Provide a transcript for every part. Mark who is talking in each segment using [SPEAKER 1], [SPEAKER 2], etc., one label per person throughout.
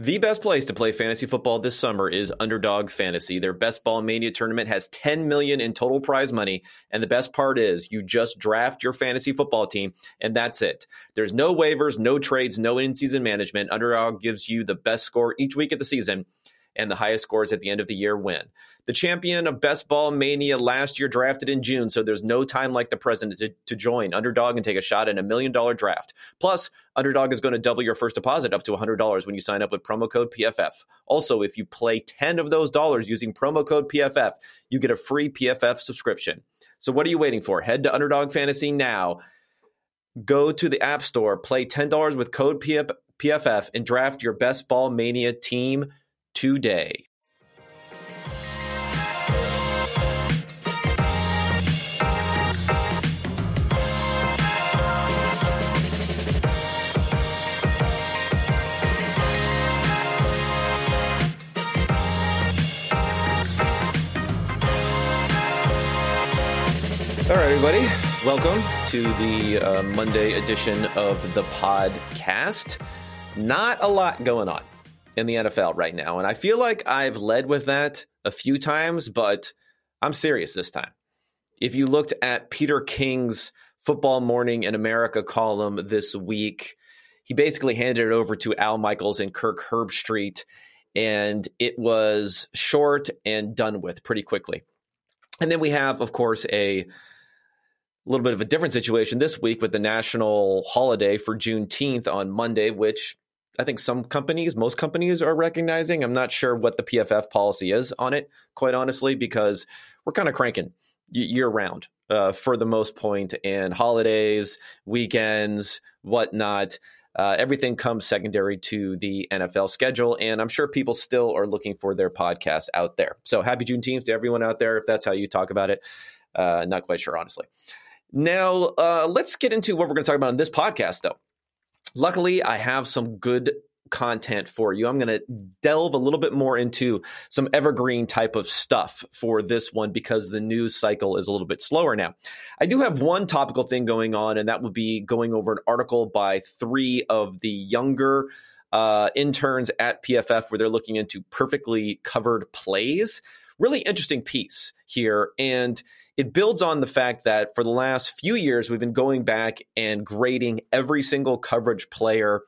[SPEAKER 1] The best place to play fantasy football this summer is Underdog Fantasy. Their Best Ball Mania tournament has 10 million in total prize money, and the best part is you just draft your fantasy football team and that's it. There's no waivers, no trades, no in-season management. Underdog gives you the best score each week of the season and the highest scores at the end of the year win. The champion of Best Ball Mania last year drafted in June, so there's no time like the present to, to join Underdog and take a shot at a million dollar draft. Plus, Underdog is going to double your first deposit up to $100 when you sign up with promo code PFF. Also, if you play 10 of those dollars using promo code PFF, you get a free PFF subscription. So what are you waiting for? Head to Underdog Fantasy now. Go to the App Store, play $10 with code PFF, and draft your Best Ball Mania team today. All right, everybody. Welcome to the uh, Monday edition of the podcast. Not a lot going on in the NFL right now. And I feel like I've led with that a few times, but I'm serious this time. If you looked at Peter King's Football Morning in America column this week, he basically handed it over to Al Michaels and Kirk Herbstreit, and it was short and done with pretty quickly. And then we have, of course, a little bit of a different situation this week with the national holiday for Juneteenth on Monday, which I think some companies, most companies are recognizing. I'm not sure what the PFF policy is on it, quite honestly, because we're kind of cranking year round uh, for the most point, and holidays, weekends, whatnot. Uh, everything comes secondary to the NFL schedule, and I'm sure people still are looking for their podcasts out there. So happy Juneteenth to everyone out there, if that's how you talk about it. Uh, not quite sure, honestly. Now, uh, let's get into what we're going to talk about in this podcast, though. Luckily, I have some good content for you. I'm going to delve a little bit more into some evergreen type of stuff for this one because the news cycle is a little bit slower now. I do have one topical thing going on, and that would be going over an article by three of the younger uh, interns at PFF where they're looking into perfectly covered plays. Really interesting piece here. And it builds on the fact that for the last few years, we've been going back and grading every single coverage player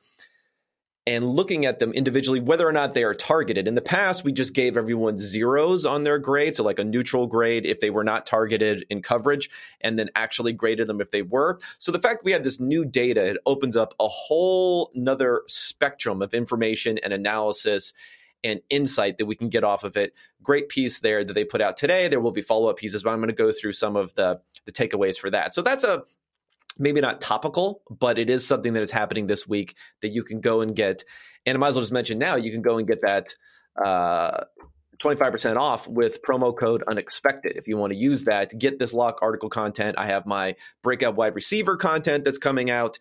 [SPEAKER 1] and looking at them individually, whether or not they are targeted. In the past, we just gave everyone zeros on their grade, so like a neutral grade if they were not targeted in coverage, and then actually graded them if they were. So the fact we have this new data, it opens up a whole nother spectrum of information and analysis and insight that we can get off of it. Great piece there that they put out today. There will be follow up pieces, but I'm going to go through some of the the takeaways for that. So that's a maybe not topical, but it is something that is happening this week that you can go and get. And I might as well just mention now you can go and get that. Uh, 25% off with promo code unexpected if you want to use that get this lock article content i have my breakout wide receiver content that's coming out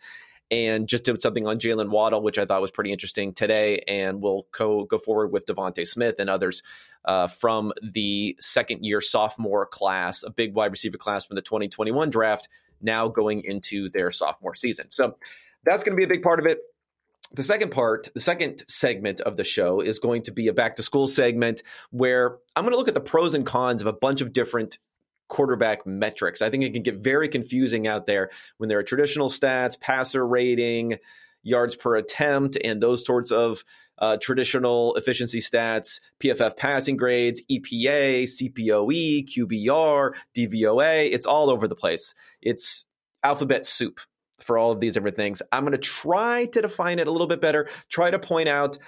[SPEAKER 1] and just did something on Jalen Waddle, which I thought was pretty interesting today. And we'll co- go forward with DeVonta Smith and others uh, from the second year sophomore class, a big wide receiver class from the 2021 draft, now going into their sophomore season. So that's going to be a big part of it. The second part, the second segment of the show is going to be a back to school segment where I'm going to look at the pros and cons of a bunch of different quarterback metrics. I think it can get very confusing out there when there are traditional stats, passer rating, yards per attempt, and those sorts of uh, traditional efficiency stats, PFF passing grades, EPA, CPOE, QBR, DVOA. It's all over the place. It's alphabet soup for all of these different things. I'm going to try to define it a little bit better, try to point out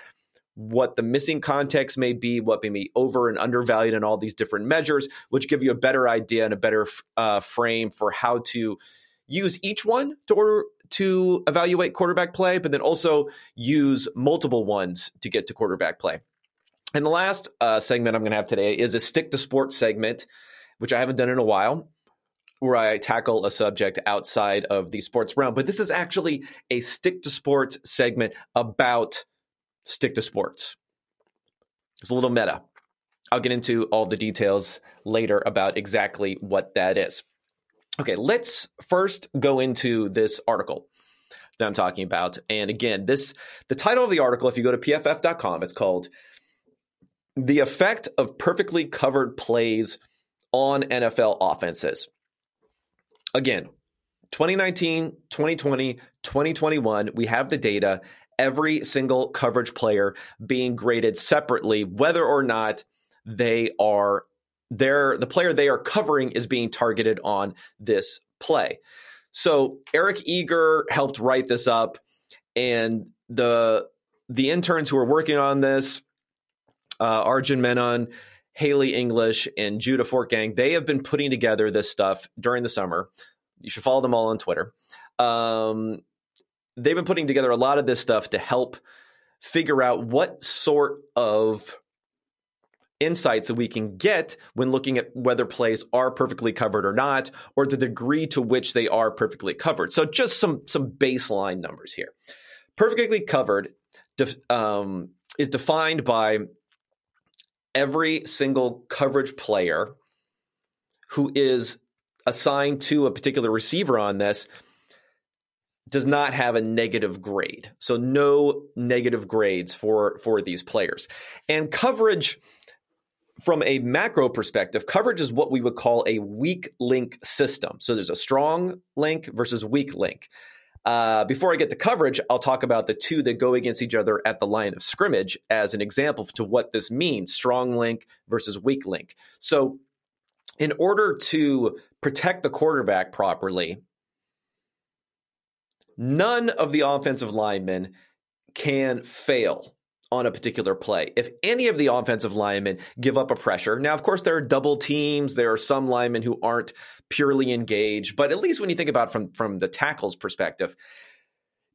[SPEAKER 1] what the missing context may be, what may be over and undervalued in all these different measures, which give you a better idea and a better uh, frame for how to use each one to order to evaluate quarterback play, but then also use multiple ones to get to quarterback play. And the last uh, segment I'm going to have today is a stick to sports segment, which I haven't done in a while, where I tackle a subject outside of the sports realm. But this is actually a stick to sports segment about stick to sports. It's a little meta. I'll get into all the details later about exactly what that is. Okay, let's first go into this article. that I'm talking about. And again, this the title of the article, if you go to pff.com, it's called The Effect of Perfectly Covered Plays on NFL Offenses. Again, 2019, 2020, 2021, we have the data. Every single coverage player being graded separately, whether or not they are there, the player they are covering is being targeted on this play. So Eric Eager helped write this up, and the the interns who are working on this, uh, Arjun Menon, Haley English, and Judah Fortgang, they have been putting together this stuff during the summer. You should follow them all on Twitter. Um, they've been putting together a lot of this stuff to help figure out what sort of insights that we can get when looking at whether plays are perfectly covered or not, or the degree to which they are perfectly covered. So, just some some baseline numbers here. Perfectly covered def, um, is defined by every single coverage player who is assigned to a particular receiver on this does not have a negative grade. So no negative grades for for these players. And coverage from a macro perspective, coverage is what we would call a weak link system. So there's a strong link versus weak link. Uh, before I get to coverage, I'll talk about the two that go against each other at the line of scrimmage as an example to what this means strong link versus weak link. So, in order to protect the quarterback properly, none of the offensive linemen can fail on a particular play. If any of the offensive linemen give up a pressure, now, of course, there are double teams. There are some linemen who aren't purely engaged, but at least when you think about from, from the tackle's perspective,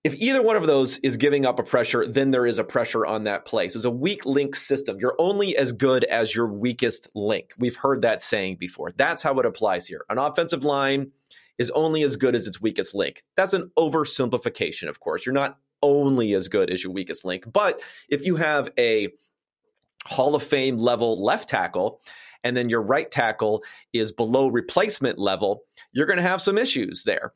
[SPEAKER 1] if either one of those is giving up a pressure, then there is a pressure on that play. So it's a weak link system. You're only as good as your weakest link. We've heard that saying before. That's how it applies here. An offensive line is only as good as its weakest link. That's an oversimplification, of course. You're not only as good as your weakest link. But if you have a Hall of Fame level left tackle, and then your right tackle is below replacement level, you're going to have some issues there.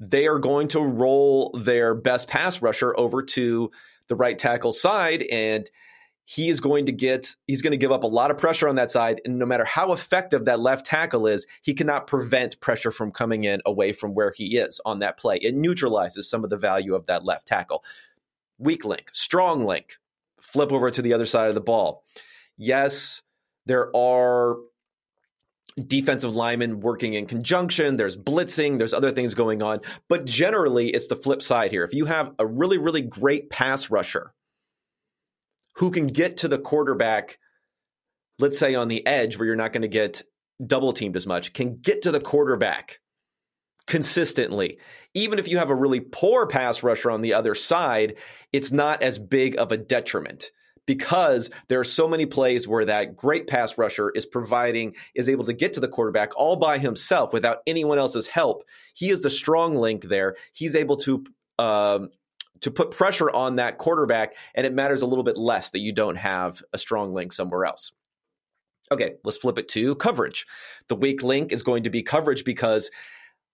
[SPEAKER 1] They are going to roll their best pass rusher over to the right tackle side, and he is going to get he's going to give up a lot of pressure on that side and no matter how effective that left tackle is he cannot prevent pressure from coming in away from where he is on that play. It neutralizes some of the value of that left tackle. Weak link strong link flip over to the other side of the ball. Yes there are defensive linemen working in conjunction there's blitzing there's other things going on but generally it's the flip side here. If you have a really really great pass rusher who can get to the quarterback, let's say on the edge where you're not going to get double teamed as much, can get to the quarterback consistently. Even if you have a really poor pass rusher on the other side, it's not as big of a detriment because there are so many plays where that great pass rusher is providing is able to get to the quarterback all by himself without anyone else's help. He is the strong link there. He's able to um, to put pressure on that quarterback, and it matters a little bit less that you don't have a strong link somewhere else. Okay, let's flip it to coverage. The weak link is going to be coverage because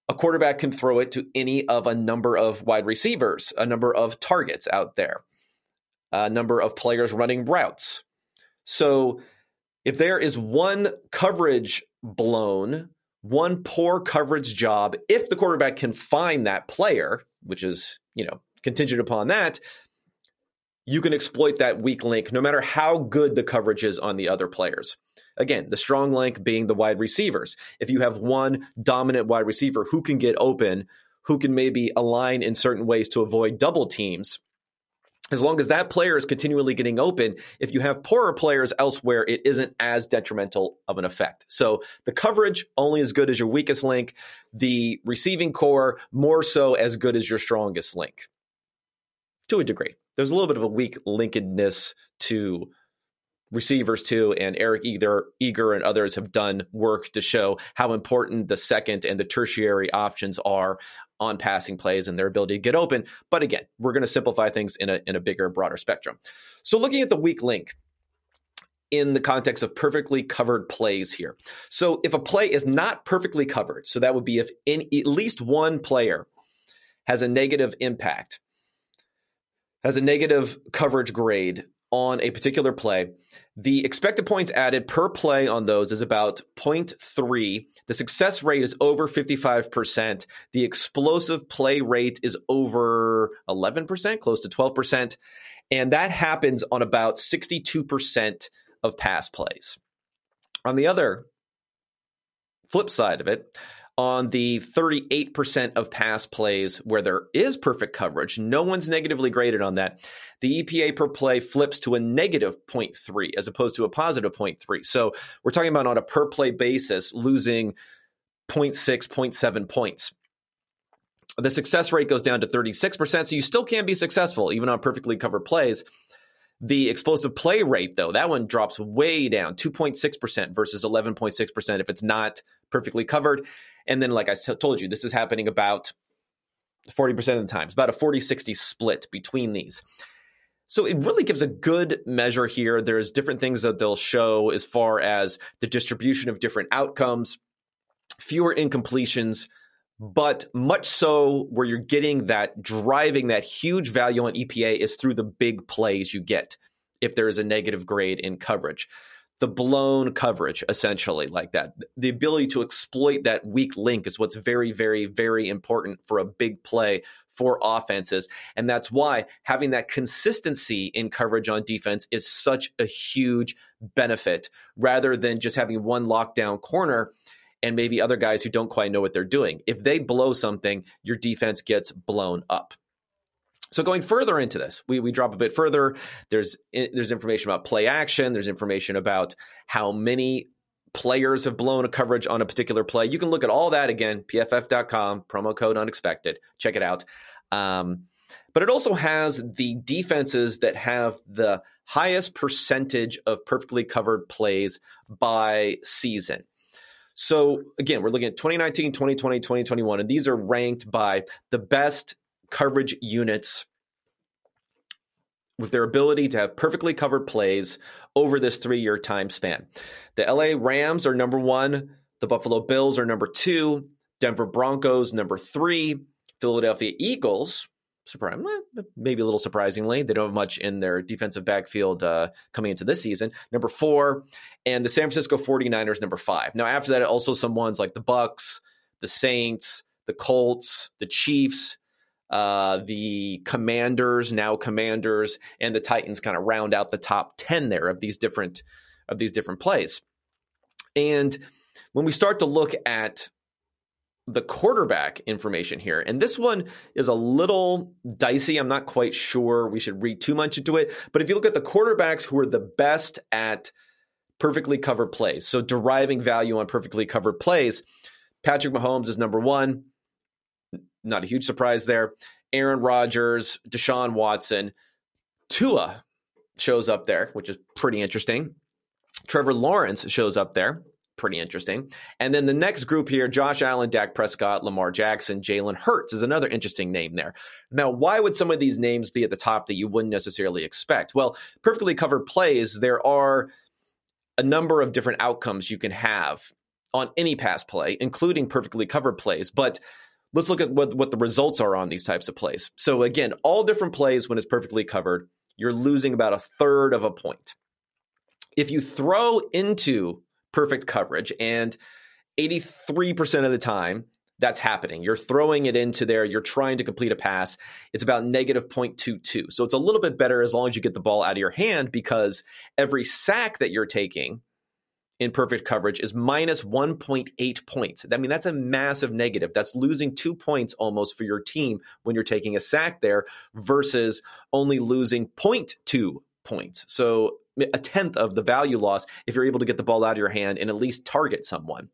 [SPEAKER 1] a quarterback can throw it to any of a number of wide receivers, a number of targets out there, a number of players running routes. So if there is one coverage blown, one poor coverage job, if the quarterback can find that player, which is, you know, contingent upon that, you can exploit that weak link no matter how good the coverage is on the other players. Again, the strong link being the wide receivers. If you have one dominant wide receiver who can get open, who can maybe align in certain ways to avoid double teams, as long as that player is continually getting open, if you have poorer players elsewhere, it isn't as detrimental of an effect. So the coverage only as good as your weakest link, the receiving corps more so as good as your strongest link to a degree. There's a little bit of a weak linkedness to receivers too, and Eric Eager, Eager and others have done work to show how important the second and the tertiary options are on passing plays and their ability to get open. But again, we're going to simplify things in a in a bigger, broader spectrum. So looking at the weak link in the context of perfectly covered plays here. So if a play is not perfectly covered, so that would be if in at least one player has a negative impact, has a negative coverage grade on a particular play, the expected points added per play on those is about 0.3. The success rate is over 55%. The explosive play rate is over 11%, close to 12%. And that happens on about 62% of pass plays. On the other flip side of it, on the 38% of pass plays where there is perfect coverage, no one's negatively graded on that. The EPA per play flips to a negative 0.3 as opposed to a positive 0.3. So we're talking about on a per play basis losing 0.6, 0.7 points. The success rate goes down to 36%, so you still can be successful even on perfectly covered plays. The explosive play rate, though, that one drops way down 2.6% versus 11.6% if it's not perfectly covered. And then, like I told you, this is happening about 40% of the time. It's about a 40 60 split between these. So it really gives a good measure here. There's different things that they'll show as far as the distribution of different outcomes, fewer incompletions, but much so where you're getting that driving that huge value on EPA is through the big plays you get if there is a negative grade in coverage the blown coverage essentially like that. The ability to exploit that weak link is what's very very very important for a big play for offenses. And that's why having that consistency in coverage on defense is such a huge benefit rather than just having one lockdown corner and maybe other guys who don't quite know what they're doing. If they blow something your defense gets blown up so going further into this, we, we drop a bit further. There's there's information about play action. There's information about how many players have blown a coverage on a particular play. You can look at all that again, pff.com, promo code unexpected. Check it out. Um, but it also has the defenses that have the highest percentage of perfectly covered plays by season. So again, we're looking at 2019, 2020, 2021, and these are ranked by the best coverage units with their ability to have perfectly covered plays over this three year time span. The LA Rams are number one, the Buffalo Bills are number two, Denver Broncos number three, Philadelphia Eagles. Surprise, maybe a little surprisingly, they don't have much in their defensive backfield uh, coming into this season. Number four, and the San Francisco 49ers, number five. Now, after that, also some ones like the Bucks, the Saints, the Colts, the Chiefs, uh, the Commanders, now Commanders, and the Titans kind of round out the top ten there of these different of these different plays. And when we start to look at the quarterback information here, and this one is a little dicey. I'm not quite sure we should read too much into it. But if you look at the quarterbacks who are the best at perfectly covered plays, so deriving value on perfectly covered plays, Patrick Mahomes is number one not a huge surprise there. Aaron Rodgers, Deshaun Watson, Tua shows up there, which is pretty interesting. Trevor Lawrence shows up there, pretty interesting. And then the next group here Josh Allen, Dak Prescott, Lamar Jackson, Jalen Hurts is another interesting name there. Now, why would some of these names be at the top that you wouldn't necessarily expect? Well, perfectly covered plays, there are a number of different outcomes you can have on any pass play, including perfectly covered plays. But let's look at what, what the results are on these types of plays. So again, all different plays when it's perfectly covered, you're losing about a third of a point. If you throw into perfect coverage and 83% of the time that's happening. You're throwing it into there. You're trying to complete a pass. It's about negative 0.22. So it's a little bit better as long as you get the ball out of your hand because every sack that you're taking in perfect coverage is minus 1.8 points. I mean, that's a massive negative. That's losing two points almost for your team when you're taking a sack there versus only losing 0.2 points. So a tenth of the value loss if you're able to get the ball out of your hand and at least target someone.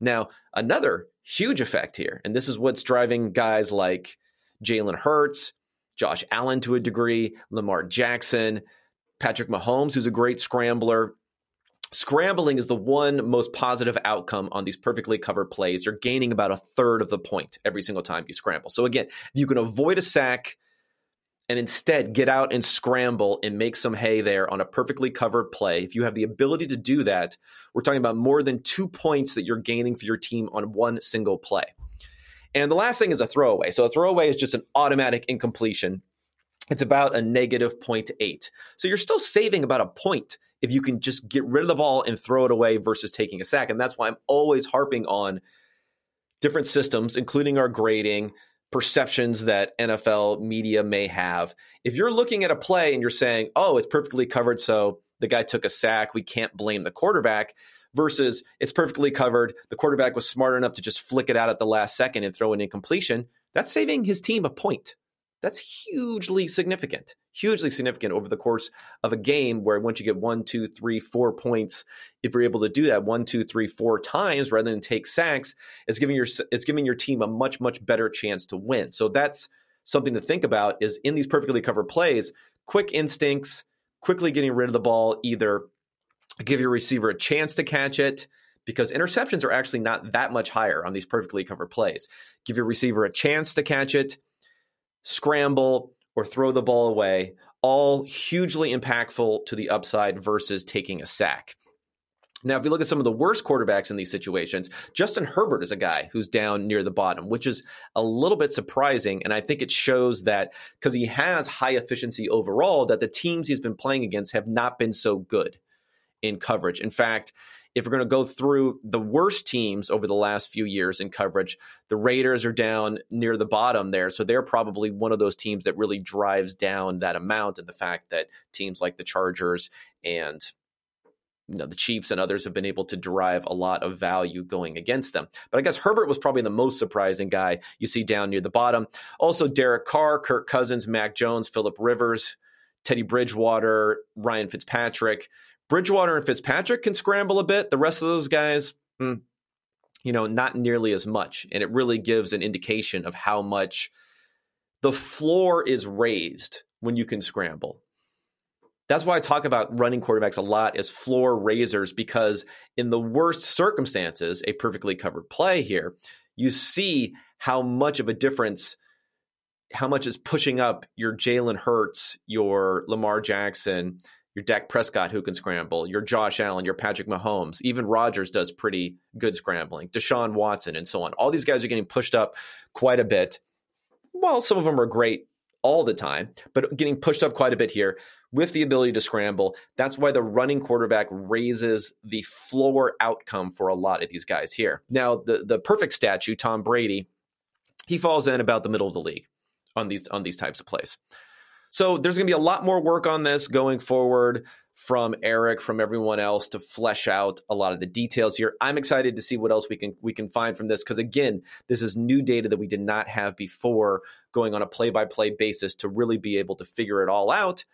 [SPEAKER 1] Now, another huge effect here, and this is what's driving guys like Jalen Hurts, Josh Allen to a degree, Lamar Jackson, Patrick Mahomes, who's a great scrambler, Scrambling is the one most positive outcome on these perfectly covered plays. You're gaining about a third of the point every single time you scramble. So, again, you can avoid a sack and instead get out and scramble and make some hay there on a perfectly covered play. If you have the ability to do that, we're talking about more than two points that you're gaining for your team on one single play. And the last thing is a throwaway. So a throwaway is just an automatic incompletion. It's about a negative 0.8. So you're still saving about a point if you can just get rid of the ball and throw it away versus taking a sack. And that's why I'm always harping on different systems, including our grading, perceptions that NFL media may have. If you're looking at a play and you're saying, oh, it's perfectly covered, so the guy took a sack, we can't blame the quarterback, versus it's perfectly covered, the quarterback was smart enough to just flick it out at the last second and throw an incompletion, that's saving his team a point. That's hugely significant, hugely significant over the course of a game where once you get one, two, three, four points, if you're able to do that one, two, three, four times rather than take sacks, it's giving your it's giving your team a much, much better chance to win. So that's something to think about is in these perfectly covered plays, quick instincts, quickly getting rid of the ball, either give your receiver a chance to catch it, because interceptions are actually not that much higher on these perfectly covered plays. Give your receiver a chance to catch it scramble, or throw the ball away, all hugely impactful to the upside versus taking a sack. Now, if you look at some of the worst quarterbacks in these situations, Justin Herbert is a guy who's down near the bottom, which is a little bit surprising. And I think it shows that because he has high efficiency overall, that the teams he's been playing against have not been so good in coverage. In fact, if we're going to go through the worst teams over the last few years in coverage, the Raiders are down near the bottom there. So they're probably one of those teams that really drives down that amount. And the fact that teams like the Chargers and you know, the Chiefs and others have been able to derive a lot of value going against them. But I guess Herbert was probably the most surprising guy you see down near the bottom. Also, Derek Carr, Kirk Cousins, Mac Jones, Philip Rivers, Teddy Bridgewater, Ryan Fitzpatrick. Bridgewater and Fitzpatrick can scramble a bit. The rest of those guys, hmm, you know, not nearly as much. And it really gives an indication of how much the floor is raised when you can scramble. That's why I talk about running quarterbacks a lot as floor raisers because in the worst circumstances, a perfectly covered play here, you see how much of a difference, how much is pushing up your Jalen Hurts, your Lamar Jackson, your Dak Prescott who can scramble, your Josh Allen, your Patrick Mahomes, even Rodgers does pretty good scrambling, Deshaun Watson, and so on. All these guys are getting pushed up quite a bit. Well, some of them are great all the time, but getting pushed up quite a bit here with the ability to scramble. That's why the running quarterback raises the floor outcome for a lot of these guys here. Now, the the perfect statue, Tom Brady, he falls in about the middle of the league on these on these types of plays. So there's going to be a lot more work on this going forward from Eric, from everyone else to flesh out a lot of the details here. I'm excited to see what else we can we can find from this because again, this is new data that we did not have before going on a play-by-play basis to really be able to figure it all out.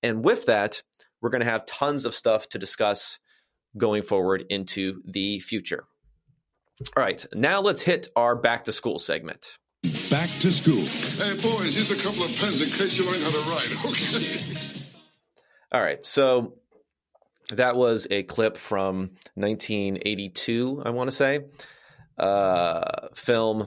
[SPEAKER 1] And with that, we're going to have tons of stuff to discuss going forward into the future. All right, now let's hit our back to school segment
[SPEAKER 2] back to school. Hey, boys, here's a couple of pens in case you learn how to write, okay?
[SPEAKER 1] All right. So that was a clip from 1982, I want to say. Uh, film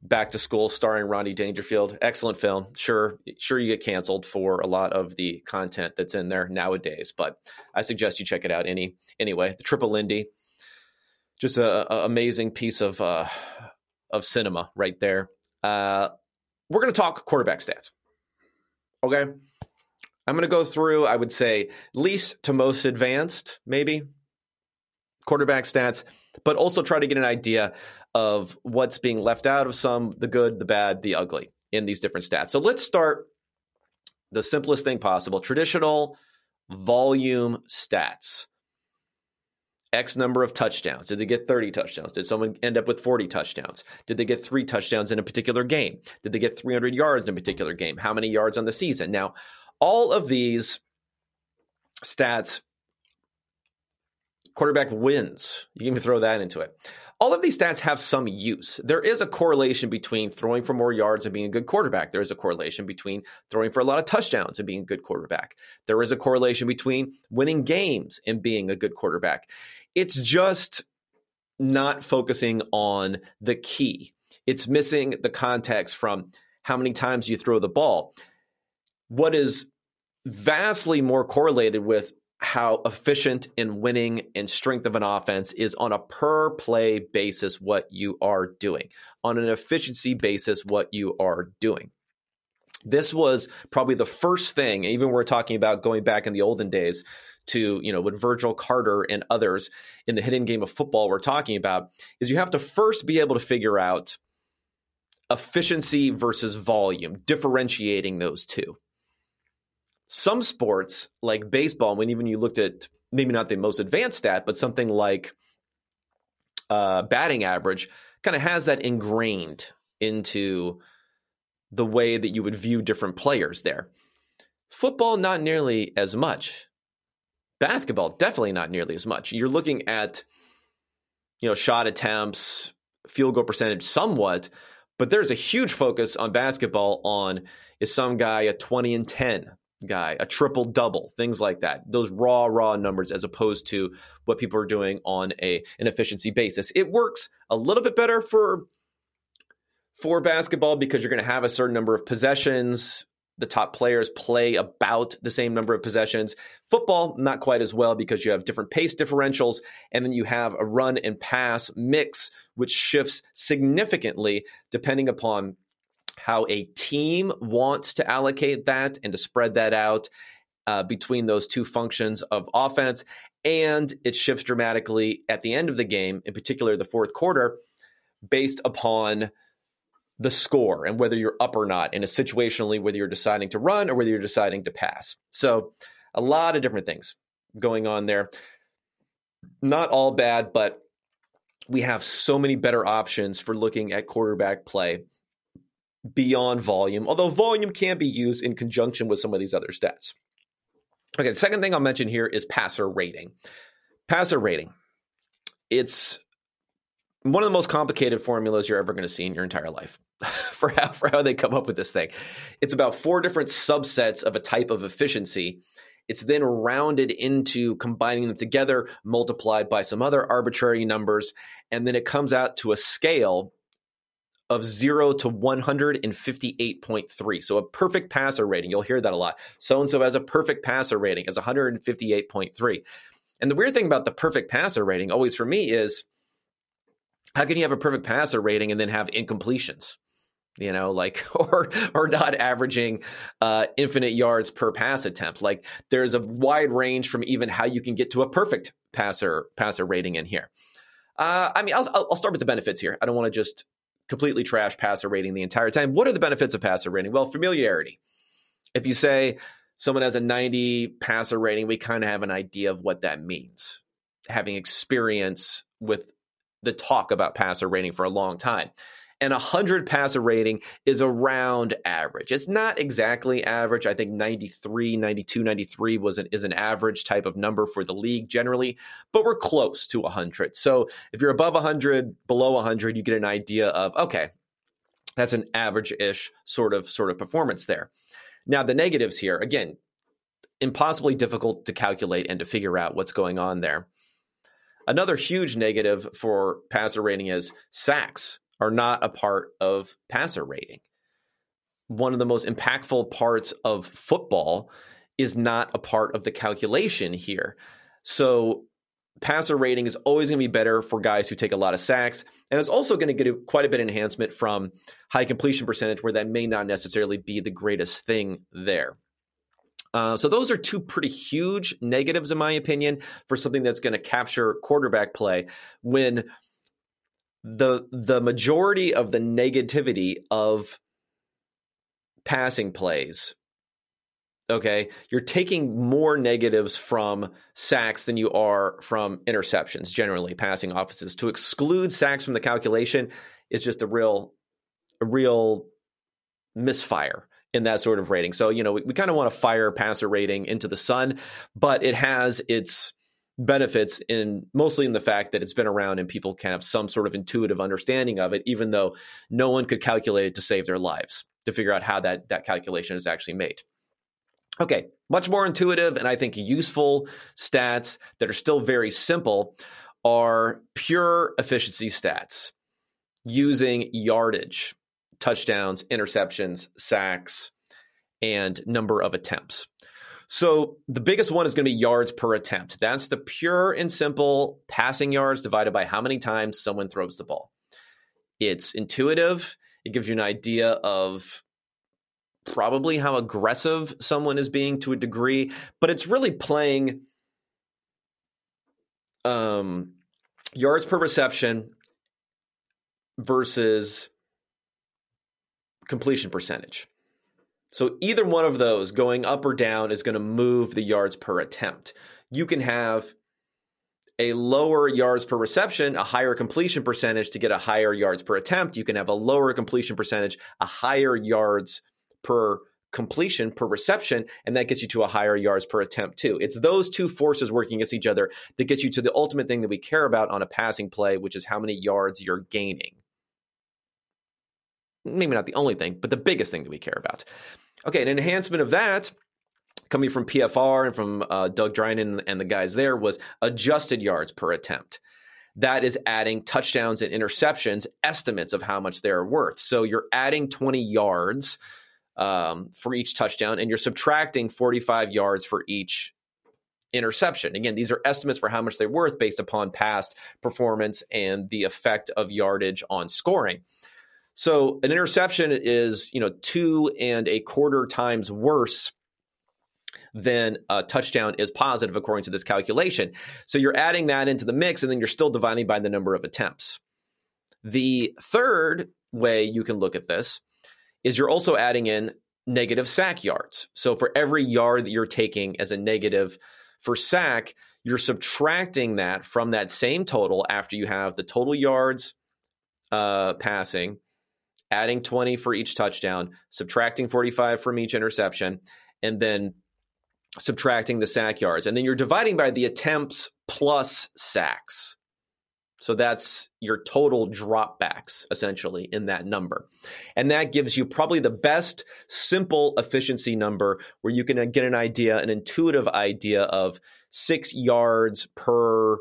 [SPEAKER 1] Back to School starring Rodney Dangerfield. Excellent film. Sure, sure you get canceled for a lot of the content that's in there nowadays, but I suggest you check it out any anyway. The Triple Lindy, just a, a amazing piece of uh, of cinema right there. Uh, we're going to talk quarterback stats. Okay. I'm going to go through, I would say, least to most advanced, maybe quarterback stats, but also try to get an idea of what's being left out of some, the good, the bad, the ugly in these different stats. So let's start the simplest thing possible traditional volume stats. X number of touchdowns? Did they get 30 touchdowns? Did someone end up with 40 touchdowns? Did they get three touchdowns in a particular game? Did they get 300 yards in a particular game? How many yards on the season? Now, all of these stats, quarterback wins, you can even throw that into it. All of these stats have some use. There is a correlation between throwing for more yards and being a good quarterback. There is a correlation between throwing for a lot of touchdowns and being a good quarterback. There is a correlation between winning games and being a good quarterback. It's just not focusing on the key. It's missing the context from how many times you throw the ball. What is vastly more correlated with how efficient in winning and strength of an offense is on a per play basis what you are doing, on an efficiency basis what you are doing. This was probably the first thing, even we're talking about going back in the olden days to, you know, what Virgil Carter and others in the hidden game of football were talking about, is you have to first be able to figure out efficiency versus volume, differentiating those two. Some sports, like baseball, when even you looked at maybe not the most advanced stat, but something like uh, batting average, kind of has that ingrained into the way that you would view different players there. Football, not nearly as much. Basketball, definitely not nearly as much. You're looking at, you know, shot attempts, field goal percentage somewhat, but there's a huge focus on basketball on is some guy a 20 and 10 guy, a triple double, things like that. Those raw, raw numbers as opposed to what people are doing on a an efficiency basis. It works a little bit better for for basketball because you're going to have a certain number of possessions. The top players play about the same number of possessions. Football, not quite as well because you have different pace differentials, and then you have a run and pass mix, which shifts significantly depending upon how a team wants to allocate that and to spread that out uh, between those two functions of offense. And it shifts dramatically at the end of the game, in particular the fourth quarter, based upon the score and whether you're up or not in a situationally, whether you're deciding to run or whether you're deciding to pass. So, a lot of different things going on there. Not all bad, but we have so many better options for looking at quarterback play beyond volume, although volume can be used in conjunction with some of these other stats. Okay, the second thing I'll mention here is passer rating. Passer rating. It's one of the most complicated formulas you're ever going to see in your entire life for how, for how they come up with this thing. It's about four different subsets of a type of efficiency. It's then rounded into combining them together, multiplied by some other arbitrary numbers, and then it comes out to a scale of 0 to 158.3. So a perfect passer rating. You'll hear that a lot. So and so has a perfect passer rating as 158.3. And the weird thing about the perfect passer rating always for me is how can you have a perfect passer rating and then have incompletions? You know, like or or not averaging uh, infinite yards per pass attempt. Like there's a wide range from even how you can get to a perfect passer passer rating in here. Uh, I mean, I'll, I'll start with the benefits here. I don't want to just completely trash passer rating the entire time. What are the benefits of passer rating? Well, familiarity. If you say someone has a 90 passer rating, we kind of have an idea of what that means. Having experience with the talk about passer rating for a long time. And a 100 passer rating is around average. It's not exactly average. I think 93, 92, 93 was an, is an average type of number for the league generally, but we're close to 100. So if you're above 100, below 100, you get an idea of, okay, that's an average-ish sort of sort of performance there. Now the negatives here, again, impossibly difficult to calculate and to figure out what's going on there. Another huge negative for passer rating is sacks are not a part of passer rating. One of the most impactful parts of football is not a part of the calculation here. So passer rating is always going to be better for guys who take a lot of sacks. And it's also going to get a, quite a bit of enhancement from high completion percentage, where that may not necessarily be the greatest thing there. Uh, so those are two pretty huge negatives, in my opinion, for something that's going to capture quarterback play when the the majority of the negativity of passing plays okay? You're taking more negatives from sacks than you are from interceptions generally passing offenses. To exclude sacks from the calculation is just a real a real misfire in that sort of rating. So, you know, we, we kind of want to fire passer rating into the sun, but it has its benefits in mostly in the fact that it's been around and people can have some sort of intuitive understanding of it, even though no one could calculate it to save their lives to figure out how that, that calculation is actually made. Okay, much more intuitive and I think useful stats that are still very simple are pure efficiency stats using yardage touchdowns, interceptions, sacks, and number of attempts. So the biggest one is going to be yards per attempt. That's the pure and simple passing yards divided by how many times someone throws the ball. It's intuitive. It gives you an idea of probably how aggressive someone is being to a degree, but it's really playing um, yards per reception versus completion percentage. So either one of those going up or down is going to move the yards per attempt. You can have a lower yards per reception, a higher completion percentage to get a higher yards per attempt. You can have a lower completion percentage, a higher yards per completion per reception, and that gets you to a higher yards per attempt too. It's those two forces working against each other that gets you to the ultimate thing that we care about on a passing play, which is how many yards you're gaining. Maybe not the only thing, but the biggest thing that we care about. Okay, an enhancement of that coming from PFR and from uh, Doug Drinen and the guys there was adjusted yards per attempt. That is adding touchdowns and interceptions estimates of how much they're worth. So you're adding 20 yards um, for each touchdown, and you're subtracting 45 yards for each interception. Again, these are estimates for how much they're worth based upon past performance and the effect of yardage on scoring. So an interception is, you know, two and a quarter times worse than a touchdown is positive according to this calculation. So you're adding that into the mix and then you're still dividing by the number of attempts. The third way you can look at this is you're also adding in negative sack yards. So for every yard that you're taking as a negative for sack, you're subtracting that from that same total after you have the total yards uh, passing, adding 20 for each touchdown, subtracting 45 from each interception, and then subtracting the sack yards. And then you're dividing by the attempts plus sacks. So that's your total dropbacks essentially in that number. And that gives you probably the best simple efficiency number where you can uh, get an idea, an intuitive idea of six yards per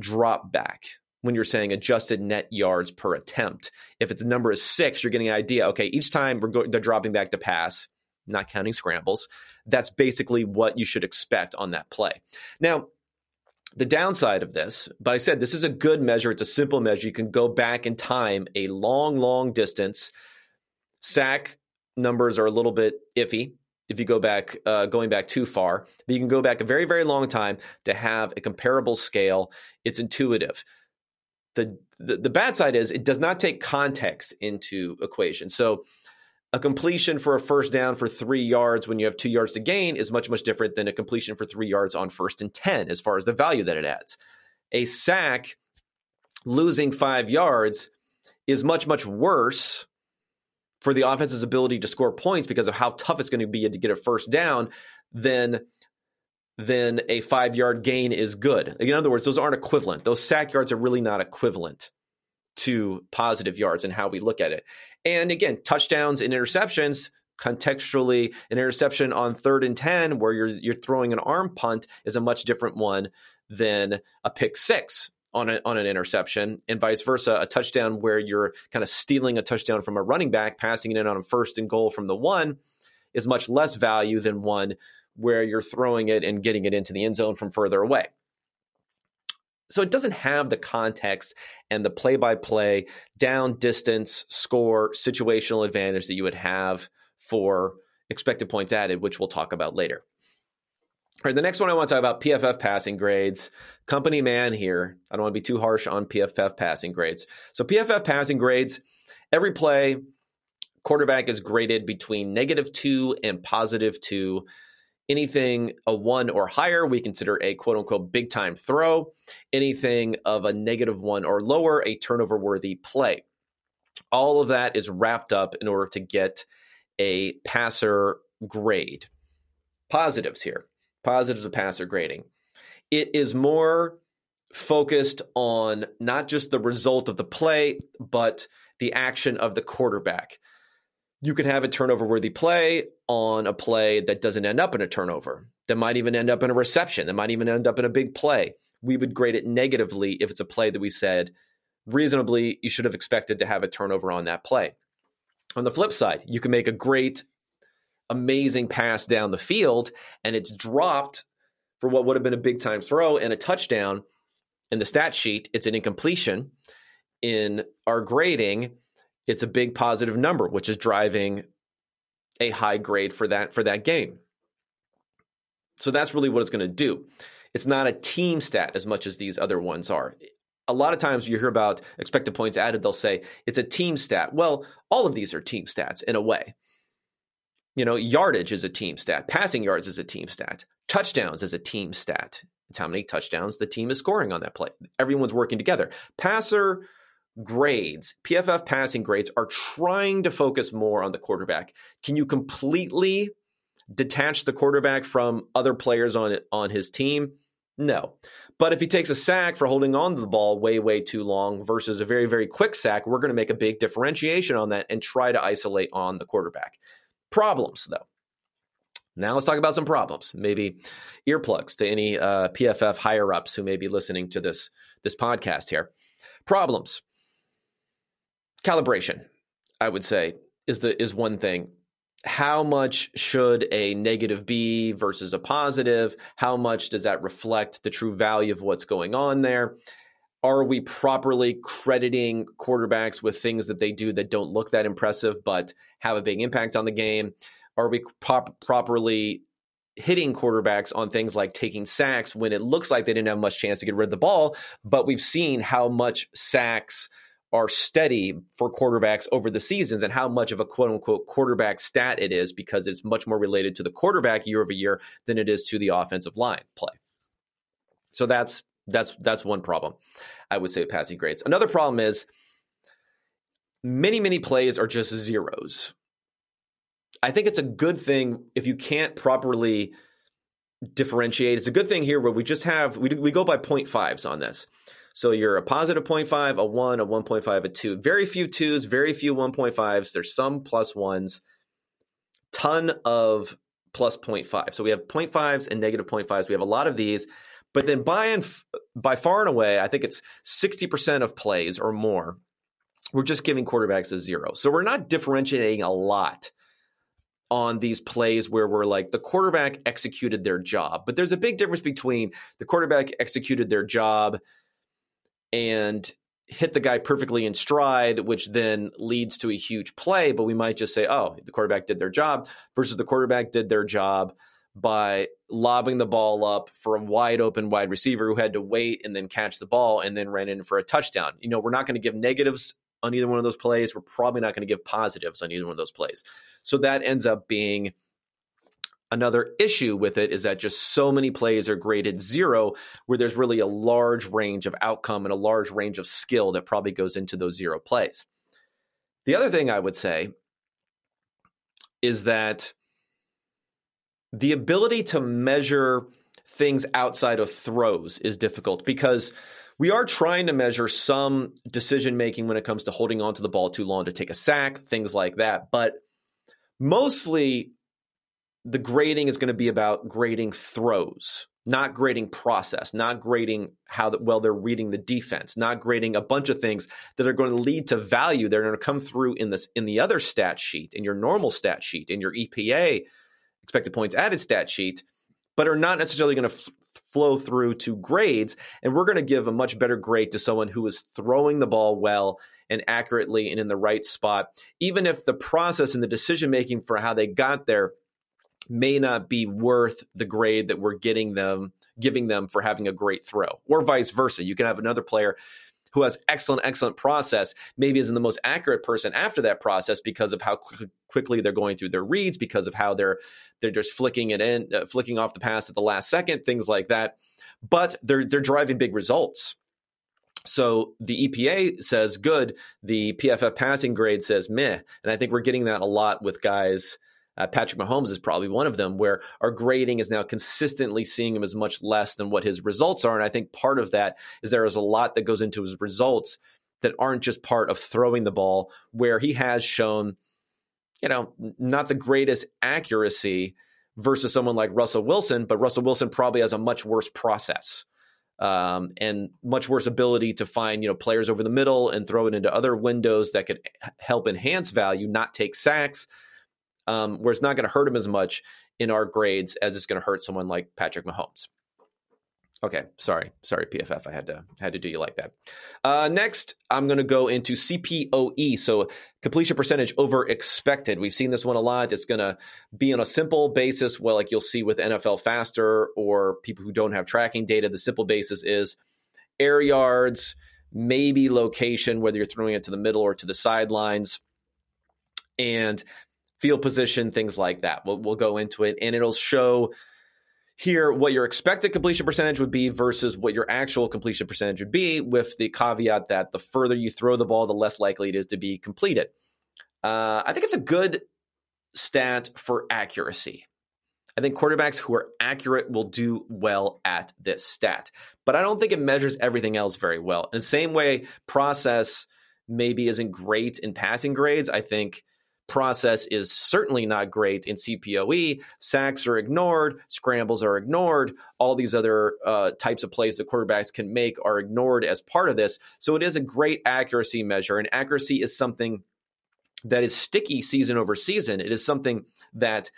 [SPEAKER 1] dropback when you're saying adjusted net yards per attempt. If the number is six, you're getting an idea. Okay, each time we're go- they're dropping back to pass, not counting scrambles. That's basically what you should expect on that play. Now, the downside of this, but I said this is a good measure. It's a simple measure. You can go back in time a long, long distance. Sack numbers are a little bit iffy if you go back, uh, going back too far. But you can go back a very, very long time to have a comparable scale. It's intuitive. The, the, the bad side is it does not take context into equation. So a completion for a first down for three yards when you have two yards to gain is much, much different than a completion for three yards on first and 10 as far as the value that it adds. A sack losing five yards is much, much worse for the offense's ability to score points because of how tough it's going to be to get a first down than then a five yard gain is good. In other words, those aren't equivalent. Those sack yards are really not equivalent to positive yards and how we look at it. And again, touchdowns and interceptions contextually an interception on third and 10 where you're you're throwing an arm punt is a much different one than a pick six on, a, on an interception and vice versa a touchdown where you're kind of stealing a touchdown from a running back passing it in on a first and goal from the one is much less value than one where you're throwing it and getting it into the end zone from further away so it doesn't have the context and the play by play, down distance, score, situational advantage that you would have for expected points added, which we'll talk about later. All right, the next one I want to talk about PFF passing grades. Company man here. I don't want to be too harsh on PFF passing grades. So, PFF passing grades, every play, quarterback is graded between negative two and positive two. Anything a one or higher, we consider a quote unquote big time throw. Anything of a negative one or lower, a turnover worthy play. All of that is wrapped up in order to get a passer grade. Positives here. Positives of passer grading. It is more focused on not just the result of the play, but the action of the quarterback you could have a turnover worthy play on a play that doesn't end up in a turnover, that might even end up in a reception, that might even end up in a big play. We would grade it negatively if it's a play that we said reasonably you should have expected to have a turnover on that play. On the flip side, you can make a great amazing pass down the field and it's dropped for what would have been a big time throw and a touchdown. In the stat sheet, it's an incompletion. In our grading, it's a big positive number, which is driving a high grade for that for that game. So that's really what it's going to do. It's not a team stat as much as these other ones are. A lot of times you hear about expected points added, they'll say it's a team stat. Well, all of these are team stats in a way. You know, yardage is a team stat, passing yards is a team stat, touchdowns is a team stat. It's how many touchdowns the team is scoring on that play. Everyone's working together. Passer grades, PFF passing grades are trying to focus more on the quarterback. Can you completely detach the quarterback from other players on on his team? No. But if he takes a sack for holding on to the ball way, way too long versus a very, very quick sack, we're going to make a big differentiation on that and try to isolate on the quarterback. Problems, though. Now let's talk about some problems. Maybe earplugs to any uh, PFF higher ups who may be listening to this this podcast here. Problems calibration, I would say, is the is one thing. How much should a negative be versus a positive? How much does that reflect the true value of what's going on there? Are we properly crediting quarterbacks with things that they do that don't look that impressive but have a big impact on the game? Are we prop- properly hitting quarterbacks on things like taking sacks when it looks like they didn't have much chance to get rid of the ball, but we've seen how much sacks are steady for quarterbacks over the seasons and how much of a quote unquote quarterback stat it is because it's much more related to the quarterback year over year than it is to the offensive line play. So that's that's that's one problem I would say with passing grades. Another problem is many many plays are just zeros. I think it's a good thing if you can't properly differentiate. It's a good thing here where we just have we we go by point fives on this. So you're a positive 0.5, a 1, a 1.5, a 2. Very few 2s, very few 1.5s. There's some plus 1s, ton of plus 0.5. So we have 0.5s and negative 0.5s. We have a lot of these. But then by, and, by far and away, I think it's 60% of plays or more, we're just giving quarterbacks a zero. So we're not differentiating a lot on these plays where we're like the quarterback executed their job. But there's a big difference between the quarterback executed their job – and hit the guy perfectly in stride, which then leads to a huge play. But we might just say, oh, the quarterback did their job versus the quarterback did their job by lobbing the ball up for a wide open wide receiver who had to wait and then catch the ball and then ran in for a touchdown. You know, we're not going to give negatives on either one of those plays. We're probably not going to give positives on either one of those plays. So that ends up being Another issue with it is that just so many plays are graded zero, where there's really a large range of outcome and a large range of skill that probably goes into those zero plays. The other thing I would say is that the ability to measure things outside of throws is difficult because we are trying to measure some decision making when it comes to holding on to the ball too long to take a sack, things like that. But mostly the grading is going to be about grading throws, not grading process, not grading how the, well they're reading the defense, not grading a bunch of things that are going to lead to value. They're going to come through in this in the other stat sheet, in your normal stat sheet, in your EPA expected points added stat sheet, but are not necessarily going to f- flow through to grades. And we're going to give a much better grade to someone who is throwing the ball well and accurately and in the right spot, even if the process and the decision making for how they got there may not be worth the grade that we're getting them giving them for having a great throw or vice versa. You can have another player who has excellent excellent process maybe isn't the most accurate person after that process because of how qu- quickly they're going through their reads because of how they're they're just flicking it in uh, flicking off the pass at the last second things like that. But they're they're driving big results. So the EPA says good, the PFF passing grade says meh, and I think we're getting that a lot with guys uh, Patrick Mahomes is probably one of them where our grading is now consistently seeing him as much less than what his results are. And I think part of that is there is a lot that goes into his results that aren't just part of throwing the ball, where he has shown, you know, not the greatest accuracy versus someone like Russell Wilson, but Russell Wilson probably has a much worse process. Um, and much worse ability to find you know players over the middle and throw it into other windows that could help enhance value, not take sacks, um, where it's not going to hurt him as much in our grades as it's going to hurt someone like Patrick Mahomes. Okay, sorry, sorry, PFF. I had to had to do you like that. Uh, next, I'm going to go into CPOE, so completion percentage over expected. We've seen this one a lot. It's going to be on a simple basis, well, like you'll see with nflfastR or people who don't have tracking data. The simple basis is air yards, maybe location, whether you're throwing it to the middle or to the sidelines, and field position, things like that. We'll, we'll go into it, and it'll show here what your expected completion percentage would be versus what your actual completion percentage would be, with the caveat that the further you throw the ball, the less likely it is to be completed. Uh, I think it's a good stat for accuracy. I think quarterbacks who are accurate will do well at this stat, but I don't think it measures everything else very well. In the same way, process maybe isn't great in passing grades. I think process is certainly not great in CPOE. Sacks are ignored, scrambles are ignored, all these other uh, types of plays the quarterbacks can make are ignored as part of this. So it is a great accuracy measure, and accuracy is something that is sticky season over season. It is something that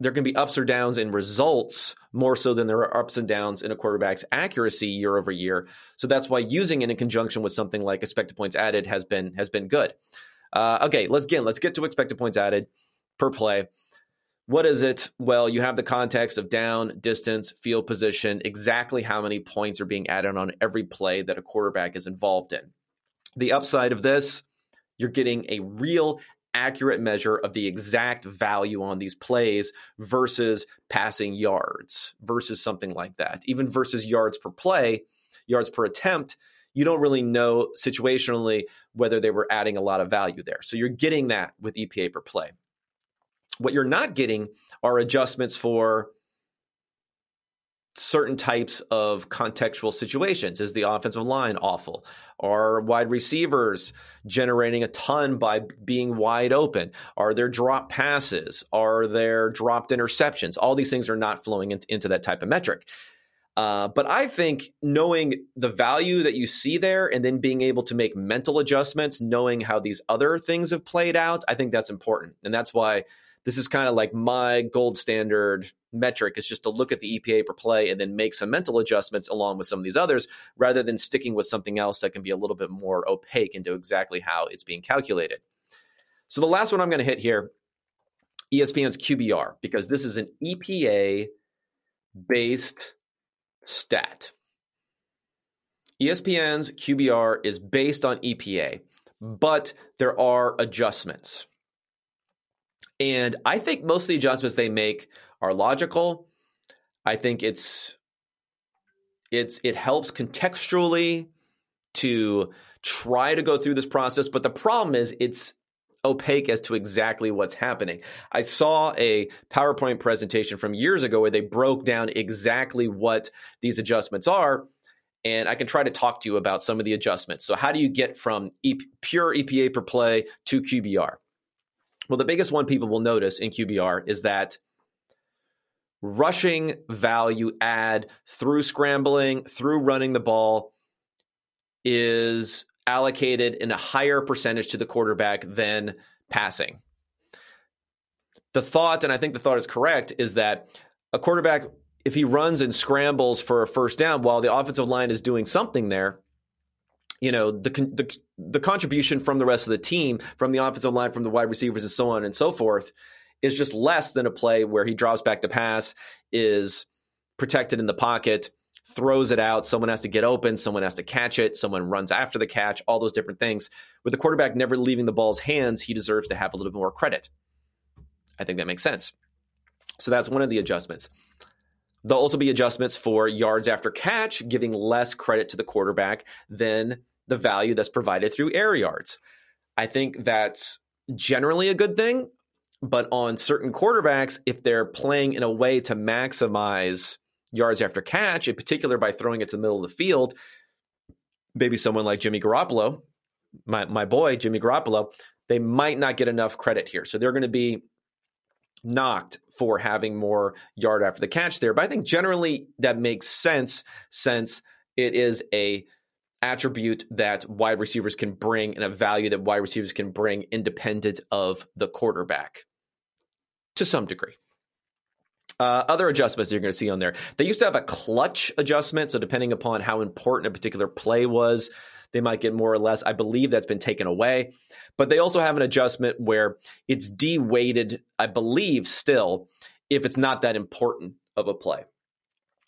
[SPEAKER 1] there can be ups or downs in results more so than there are ups and downs in a quarterback's accuracy year over year. So that's why using it in conjunction with something like expected points added has been has been good. Uh, okay, let's get let's get to expected points added per play. What is it? Well, you have the context of down, distance, field position, exactly how many points are being added on every play that a quarterback is involved in. The upside of this, you're getting a real accurate measure of the exact value on these plays versus passing yards versus something like that. Even versus yards per play, yards per attempt, you don't really know situationally whether they were adding a lot of value there. So you're getting that with EPA per play. What you're not getting are adjustments for certain types of contextual situations. Is the offensive line awful? Are wide receivers generating a ton by being wide open? Are there drop passes? Are there dropped interceptions? All these things are not flowing into, into that type of metric. Uh, but I think knowing the value that you see there and then being able to make mental adjustments, knowing how these other things have played out, I think that's important. And that's why this is kind of like my gold standard metric is just to look at the EPA per play and then make some mental adjustments along with some of these others rather than sticking with something else that can be a little bit more opaque into exactly how it's being calculated. So the last one I'm going to hit here ESPN's QBR because this is an EPA based stat. ESPN's QBR is based on EPA, but there are adjustments. And I think most of the adjustments they make are logical. I think it's it's it helps contextually to try to go through this process, but the problem is it's opaque as to exactly what's happening. I saw a PowerPoint presentation from years ago where they broke down exactly what these adjustments are. And I can try to talk to you about some of the adjustments. So, how do you get from e- pure EPA per play to QBR? Well, the biggest one people will notice in QBR is that rushing value add through scrambling, through running the ball is allocated in a higher percentage to the quarterback than passing. The thought, and I think the thought is correct, is that a quarterback, if he runs and scrambles for a first down while the offensive line is doing something there, you know the, the the contribution from the rest of the team, from the offensive line, from the wide receivers, and so on and so forth, is just less than a play where he drops back to pass, is protected in the pocket, throws it out. Someone has to get open. Someone has to catch it. Someone runs after the catch. All those different things. With the quarterback never leaving the ball's hands, he deserves to have a little bit more credit. I think that makes sense. So that's one of the adjustments. There'll also be adjustments for yards after catch, giving less credit to the quarterback than the value that's provided through air yards. I think that's generally a good thing, but on certain quarterbacks, if they're playing in a way to maximize yards after catch, in particular by throwing it to the middle of the field, maybe someone like Jimmy Garoppolo, my, my boy, Jimmy Garoppolo, they might not get enough credit here. So they're going to be knocked for having more yard after the catch there. But I think generally that makes sense since it is a attribute that wide receivers can bring and a value that wide receivers can bring independent of the quarterback. to some degree. Uh, other adjustments you're going to see on there. They used to have a clutch adjustment. So, depending upon how important a particular play was, they might get more or less. I believe that's been taken away. But they also have an adjustment where it's de weighted, I believe, still, if it's not that important of a play.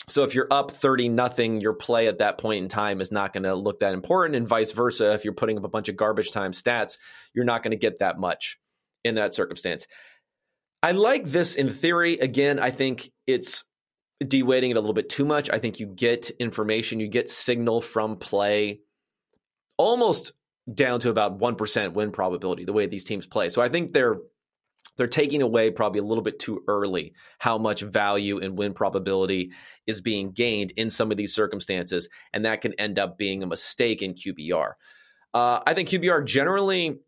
[SPEAKER 1] So if you're up 30 nothing, your play at that point in time is not going to look that important and vice versa if you're putting up a bunch of garbage time stats, you're not going to get that much in that circumstance. I like this in theory. Again, I think it's de-weighting it a little bit too much. I think you get information, you get signal from play almost down to about 1% win probability the way these teams play. So I think they're they're taking away probably a little bit too early how much value and win probability is being gained in some of these circumstances and that can end up being a mistake in QBR. Uh, I think QBR generally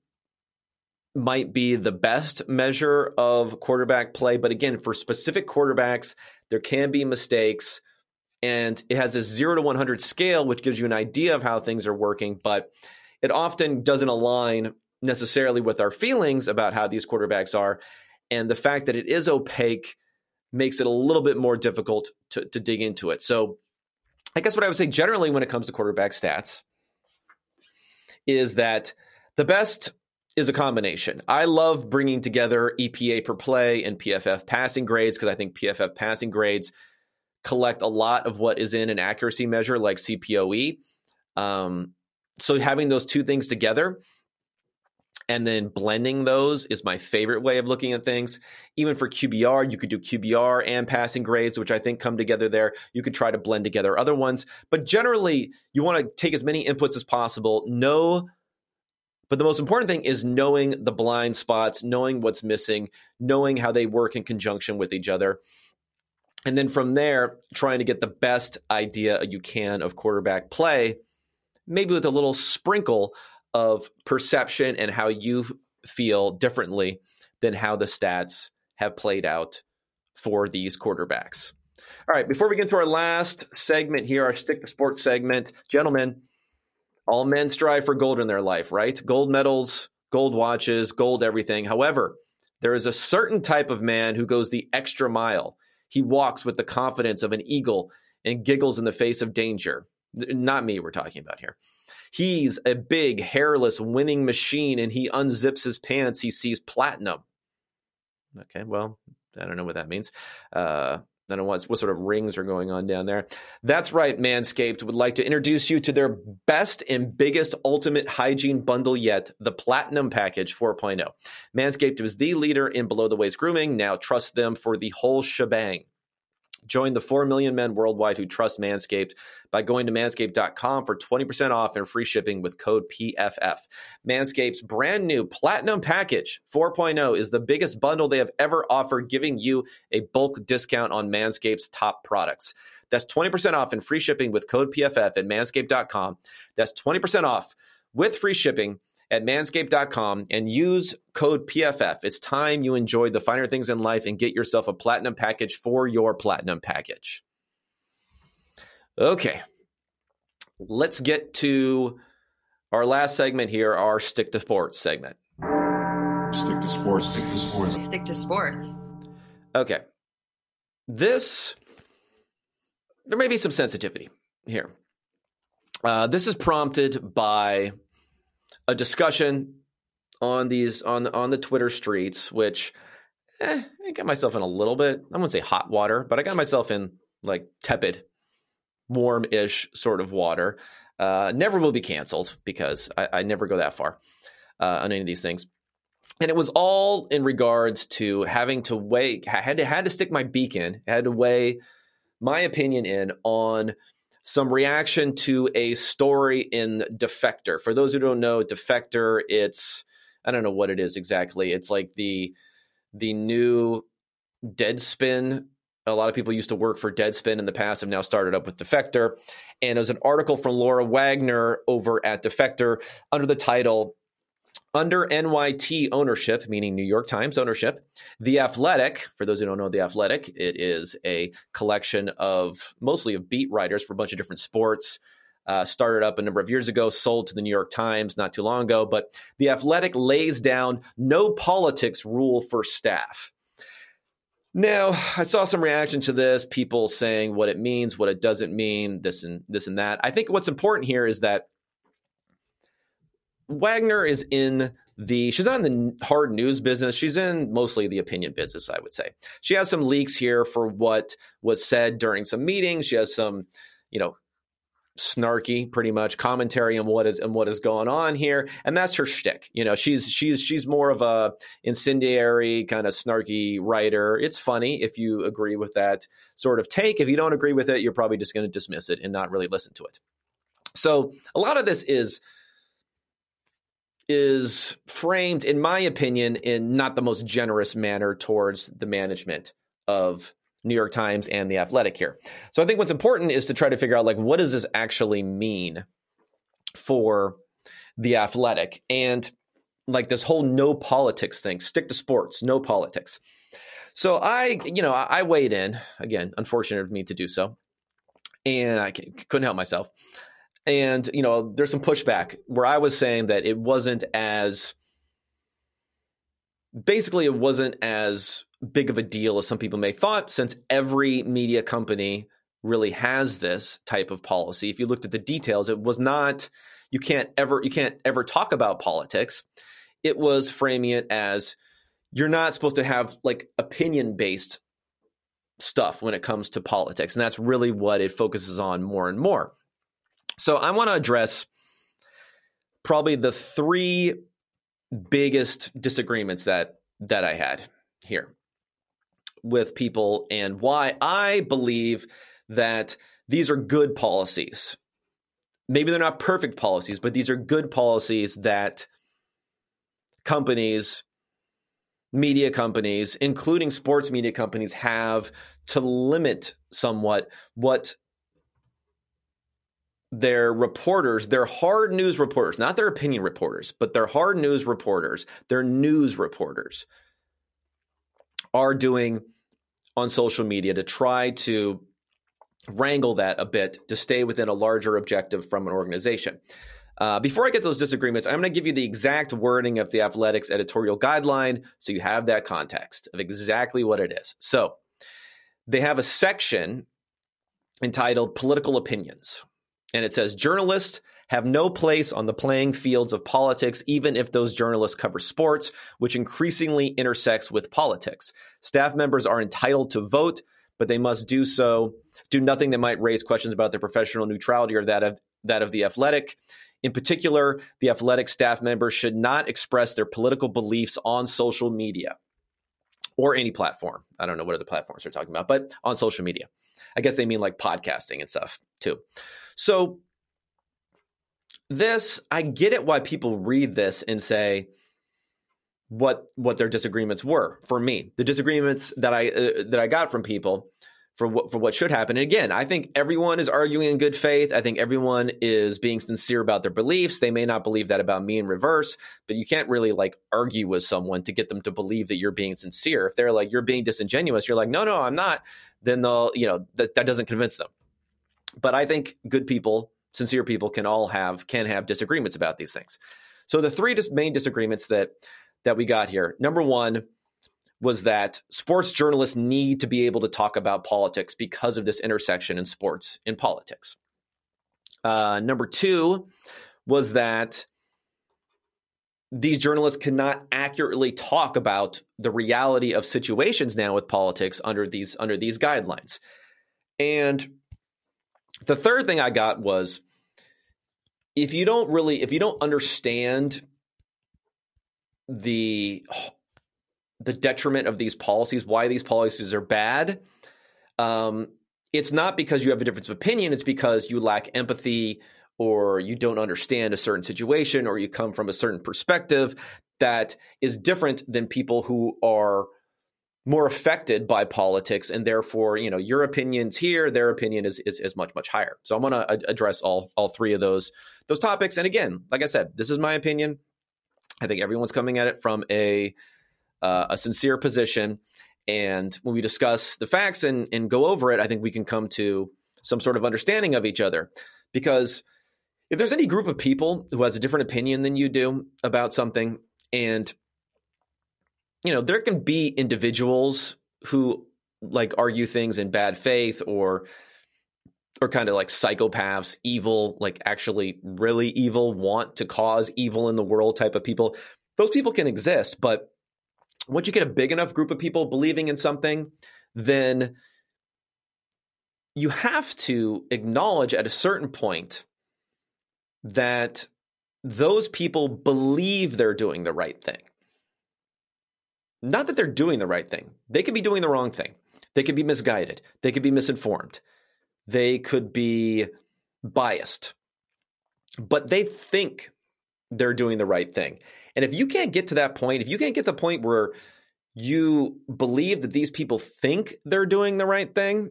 [SPEAKER 1] might be the best measure of quarterback play. But again, for specific quarterbacks, there can be mistakes. And it has a zero to 100 scale, which gives you an idea of how things are working, but it often doesn't align necessarily with our feelings about how these quarterbacks are. And the fact that it is opaque makes it a little bit more difficult to, to dig into it. So, I guess what I would say generally when it comes to quarterback stats is that the best is a combination. I love bringing together EPA per play and PFF passing grades because I think PFF passing grades collect a lot of what is in an accuracy measure like CPOE. Um, so having those two things together and then blending those is my favorite way of looking at things. Even for QBR, you could do QBR and passing grades, which I think come together there. You could try to blend together other ones, but generally, you want to take as many inputs as possible, know but the most important thing is knowing the blind spots, knowing what's missing, knowing how they work in conjunction with each other. And then from there, trying to get the best idea you can of quarterback play, maybe with a little sprinkle of perception and how you feel differently than how the stats have played out for these quarterbacks. All right, before we get to our last segment here, our stick to sports segment, gentlemen, all men strive for gold in their life, right? Gold medals, gold watches, gold everything. However, there is a certain type of man who goes the extra mile. He walks with the confidence of an eagle and giggles in the face of danger. Not me, we're talking about here. He's a big, hairless, winning machine, and he unzips his pants. He sees platinum. Okay, well, I don't know what that means. Uh, I don't know what, what sort of rings are going on down there. That's right, Manscaped would like to introduce you to their best and biggest ultimate hygiene bundle yet, the Platinum Package 4.0. Manscaped was the leader in below the waist grooming. Now trust them for the whole shebang. Join the 4 million men worldwide who trust Manscaped by going to manscaped.com for 20% off and free shipping with code PFF. Manscaped's brand new Platinum Package 4.0 is the biggest bundle they have ever offered, giving you a bulk discount on Manscaped's top products. That's 20% off and free shipping with code PFF at manscaped.com. That's 20% off with free shipping at manscaped.com and use code PFF. It's time you enjoyed the finer things in life and get yourself a platinum package for your platinum package. Okay, let's get to our last segment here, our stick to sports segment.
[SPEAKER 2] Stick to sports, stick to sports.
[SPEAKER 3] Stick to sports.
[SPEAKER 1] Okay. This, there may be some sensitivity here. Uh, this is prompted by a discussion on these on on the Twitter streets, which eh, I got myself in a little bit. I wouldn't say hot water, but I got myself in like tepid, warm-ish sort of water. Uh, never will be canceled because I, I never go that far uh, on any of these things. And it was all in regards to having to weigh, had to had to stick my beak in, had to weigh my opinion in on some reaction to a story in Defector. For those who don't know, Defector, it's I don't know what it is exactly. It's like the the new Deadspin. A lot of people used to work for Deadspin in the past have now started up with Defector. And there's an article from Laura Wagner over at Defector under the title under NYT ownership, meaning New York Times ownership, The Athletic, for those who don't know The Athletic, it is a collection of mostly of beat writers for a bunch of different sports. Uh, started up a number of years ago, sold to the New York Times not too long ago. But The Athletic lays down no politics rule for staff. Now, I saw some reaction to this, people saying what it means, what it doesn't mean, this and this and that. I think what's important here is that Wagner is in the she's not in the hard news business. She's in mostly the opinion business i would say. She has some leaks here for what was said during some meetings. She has some you know snarky pretty much commentary on what is and what is going on here and that's her shtick. You know she's she's she's more of a incendiary kind of snarky writer. It's funny if you agree with that sort of take. If you don't agree with it you're probably just going to dismiss it and not really listen to it. So a lot of this is is framed, in my opinion, in not the most generous manner towards the management of New York Times and the Athletic here. So I think what's important is to try to figure out like what does this actually mean for the Athletic and like this whole no politics thing, stick to sports, no politics. So I, you know, I weighed in again. Unfortunate of me to do so, and I couldn't help myself. And, you know, there's some pushback where I was saying that it wasn't as basically it wasn't as big of a deal as some people may thought since every media company really has this type of policy. If you looked at the details, it was not you can't ever you can't ever talk about politics. It was framing it as you're not supposed to have like opinion based stuff when it comes to politics and that's really what it focuses on more and more. So I want to address probably the three biggest disagreements that that I had here with people and why I believe that these are good policies. Maybe they're not perfect policies, but these are good policies that companies, media companies, including sports media companies, have to limit somewhat what their reporters, their hard news reporters, not their opinion reporters, but their hard news reporters, their news reporters are doing on social media to try to wrangle that a bit to stay within a larger objective from an organization. Uh, before I get to those disagreements, I'm going to give you the exact wording of the athletics editorial guideline so you have that context of exactly what it is. So they have a section entitled Political Opinions and it says journalists have no place on the playing fields of politics, even if those journalists cover sports, which increasingly intersects with politics. Staff members are entitled to vote, but they must do so, do nothing that might raise questions about their professional neutrality or that of that of the athletic. In particular, the athletic staff members should not express their political beliefs on social media or any platform. I don't know what other platforms they're talking about, but on social media. I guess they mean like podcasting and stuff too. So this, I get it why people read this and say what what their disagreements were. For me, the disagreements that I uh, that I got from people for what for what should happen. And again, I think everyone is arguing in good faith. I think everyone is being sincere about their beliefs. They may not believe that about me in reverse, but you can't really like argue with someone to get them to believe that you're being sincere. If they're like you're being disingenuous, you're like, "No, no, I'm not." Then they'll, you know, that that doesn't convince them. But I think good people, sincere people, can all have can have disagreements about these things. So the three main disagreements that that we got here. Number one was that sports journalists need to be able to talk about politics because of this intersection in sports in politics. Uh, number two was that these journalists cannot accurately talk about the reality of situations now with politics under these under these guidelines. And the third thing I got was if you don't really if you don't understand the the detriment of these policies, why these policies are bad, um, it's not because you have a difference of opinion. It's because you lack empathy or you don't understand a certain situation or you come from a certain perspective that is different than people who are more affected by politics and therefore you know your opinions here their opinion is is, is much much higher. So i'm going to address all all three of those those topics. And again like i said this is my opinion. I think everyone's coming at it from a uh, a sincere position. And when we discuss the facts and and go over it i think we can come to some sort of understanding of each other. Because if there's any group of people who has a different opinion than you do about something and you know, there can be individuals who like argue things in bad faith or or kind of like psychopaths, evil, like actually really evil, want to cause evil in the world type of people. Those people can exist, but once you get a big enough group of people believing in something, then you have to acknowledge at a certain point that those people believe they're doing the right thing. Not that they're doing the right thing, they could be doing the wrong thing. They could be misguided, they could be misinformed, they could be biased, but they think they're doing the right thing. And if you can't get to that point, if you can't get to the point where you believe that these people think they're doing the right thing,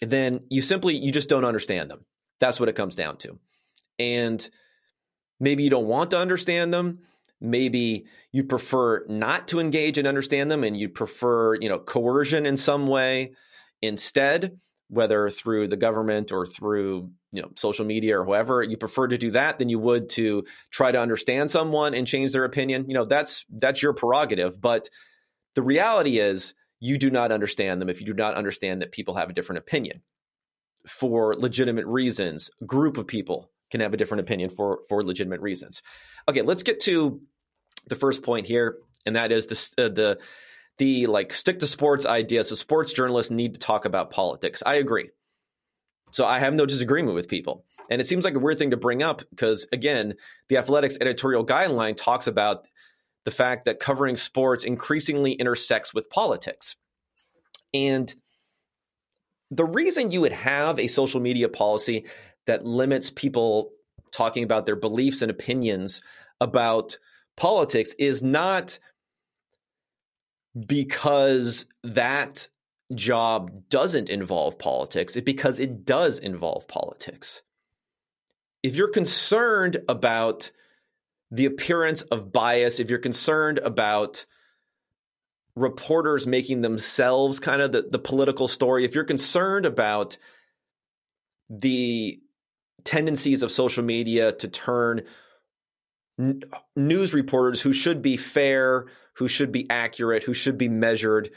[SPEAKER 1] then you simply you just don't understand them. That's what it comes down to. And maybe you don't want to understand them. Maybe you prefer not to engage and understand them and you prefer, you know, coercion in some way instead, whether through the government or through, you know, social media or whoever. You prefer to do that than you would to try to understand someone and change their opinion. You know, that's that's your prerogative, but the reality is you do not understand them if you do not understand that people have a different opinion for legitimate reasons. Group of people can have a different opinion for for legitimate reasons. Okay, let's get to the first point here, and that is the uh, the the like stick to sports idea. So sports journalists need to talk about politics. I agree. So I have no disagreement with people. And it seems like a weird thing to bring up because again, the athletics editorial guideline talks about the fact that covering sports increasingly intersects with politics. And the reason you would have a social media policy that limits people talking about their beliefs and opinions about politics is not because that job doesn't involve politics, it's because it does involve politics. If you're concerned about the appearance of bias, if you're concerned about reporters making themselves kind of the, the political story, if you're concerned about the tendencies of social media to turn n- news reporters who should be fair, who should be accurate, who should be measured,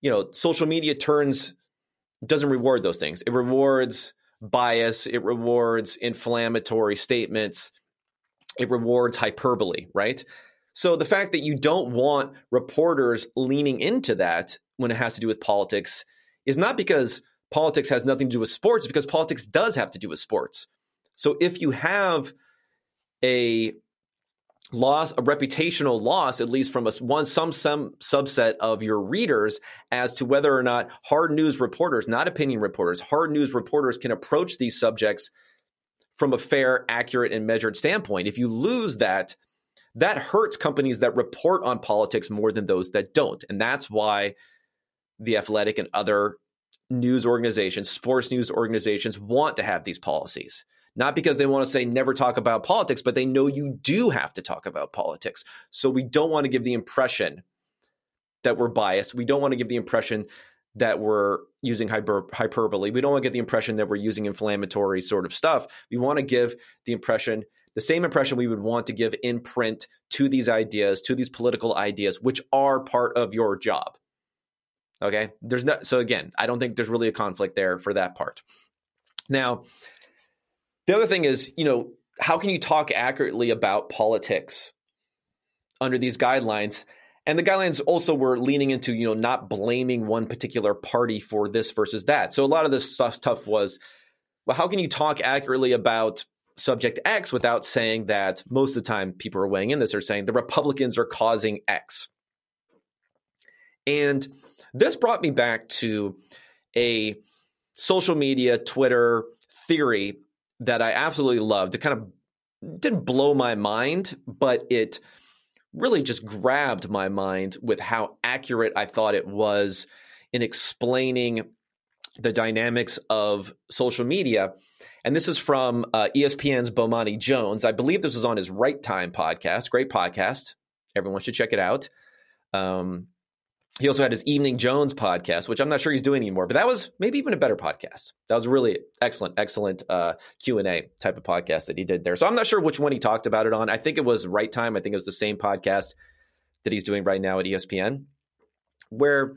[SPEAKER 1] you know, social media turns doesn't reward those things. It rewards bias, it rewards inflammatory statements, it rewards hyperbole, right? So the fact that you don't want reporters leaning into that when it has to do with politics is not because politics has nothing to do with sports, because politics does have to do with sports. So if you have a loss, a reputational loss, at least from a, one some some subset of your readers, as to whether or not hard news reporters, not opinion reporters, hard news reporters can approach these subjects from a fair, accurate, and measured standpoint. If you lose that, that hurts companies that report on politics more than those that don't. And that's why the athletic and other news organizations, sports news organizations want to have these policies. Not because they want to say never talk about politics, but they know you do have to talk about politics. So we don't want to give the impression that we're biased. We don't want to give the impression that we're using hyper, hyperbole. We don't want to get the impression that we're using inflammatory sort of stuff. We want to give the impression, the same impression we would want to give in print to these ideas, to these political ideas, which are part of your job. Okay. There's no, so again, I don't think there's really a conflict there for that part. Now, the other thing is, you know, how can you talk accurately about politics under these guidelines? And the guidelines also were leaning into, you know, not blaming one particular party for this versus that. So a lot of this stuff was, well, how can you talk accurately about subject X without saying that most of the time people are weighing in this are saying the Republicans are causing X. And this brought me back to a social media, Twitter theory that I absolutely loved. It kind of didn't blow my mind, but it really just grabbed my mind with how accurate I thought it was in explaining the dynamics of social media. And this is from uh, ESPN's Bomani Jones. I believe this was on his Right Time podcast. Great podcast. Everyone should check it out. Um, he also had his Evening Jones podcast, which I'm not sure he's doing anymore, but that was maybe even a better podcast. That was really excellent, excellent uh, Q and A type of podcast that he did there. So I'm not sure which one he talked about it on. I think it was Right Time. I think it was the same podcast that he's doing right now at ESPN, where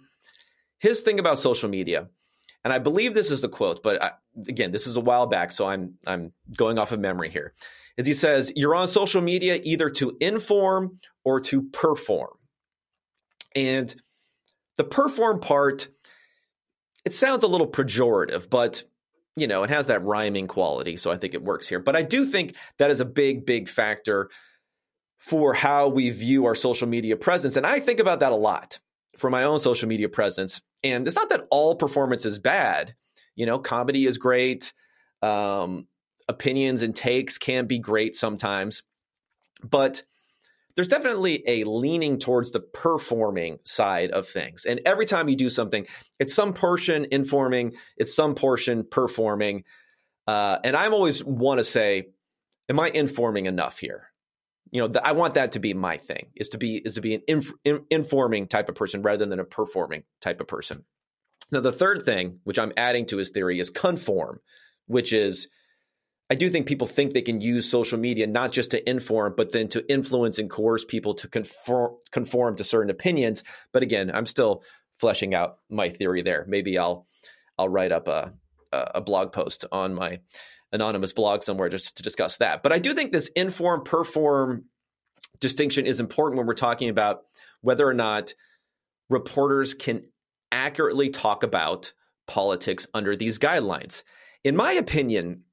[SPEAKER 1] his thing about social media, and I believe this is the quote, but I, again, this is a while back, so I'm I'm going off of memory here. Is he says you're on social media either to inform or to perform, and the perform part, it sounds a little pejorative, but you know, it has that rhyming quality, so I think it works here. But I do think that is a big, big factor for how we view our social media presence. And I think about that a lot for my own social media presence. And it's not that all performance is bad. You know, comedy is great. Um, opinions and takes can be great sometimes. But there's definitely a leaning towards the performing side of things. And every time you do something, it's some portion informing, it's some portion performing. Uh, and I'm always want to say, am I informing enough here? You know, the, I want that to be my thing is to be is to be an inf, in, informing type of person rather than a performing type of person. Now, the third thing, which I'm adding to his theory, is conform, which is I do think people think they can use social media not just to inform, but then to influence and coerce people to conform, conform to certain opinions. But again, I'm still fleshing out my theory there. Maybe I'll I'll write up a a blog post on my anonymous blog somewhere just to discuss that. But I do think this inform perform distinction is important when we're talking about whether or not reporters can accurately talk about politics under these guidelines. In my opinion,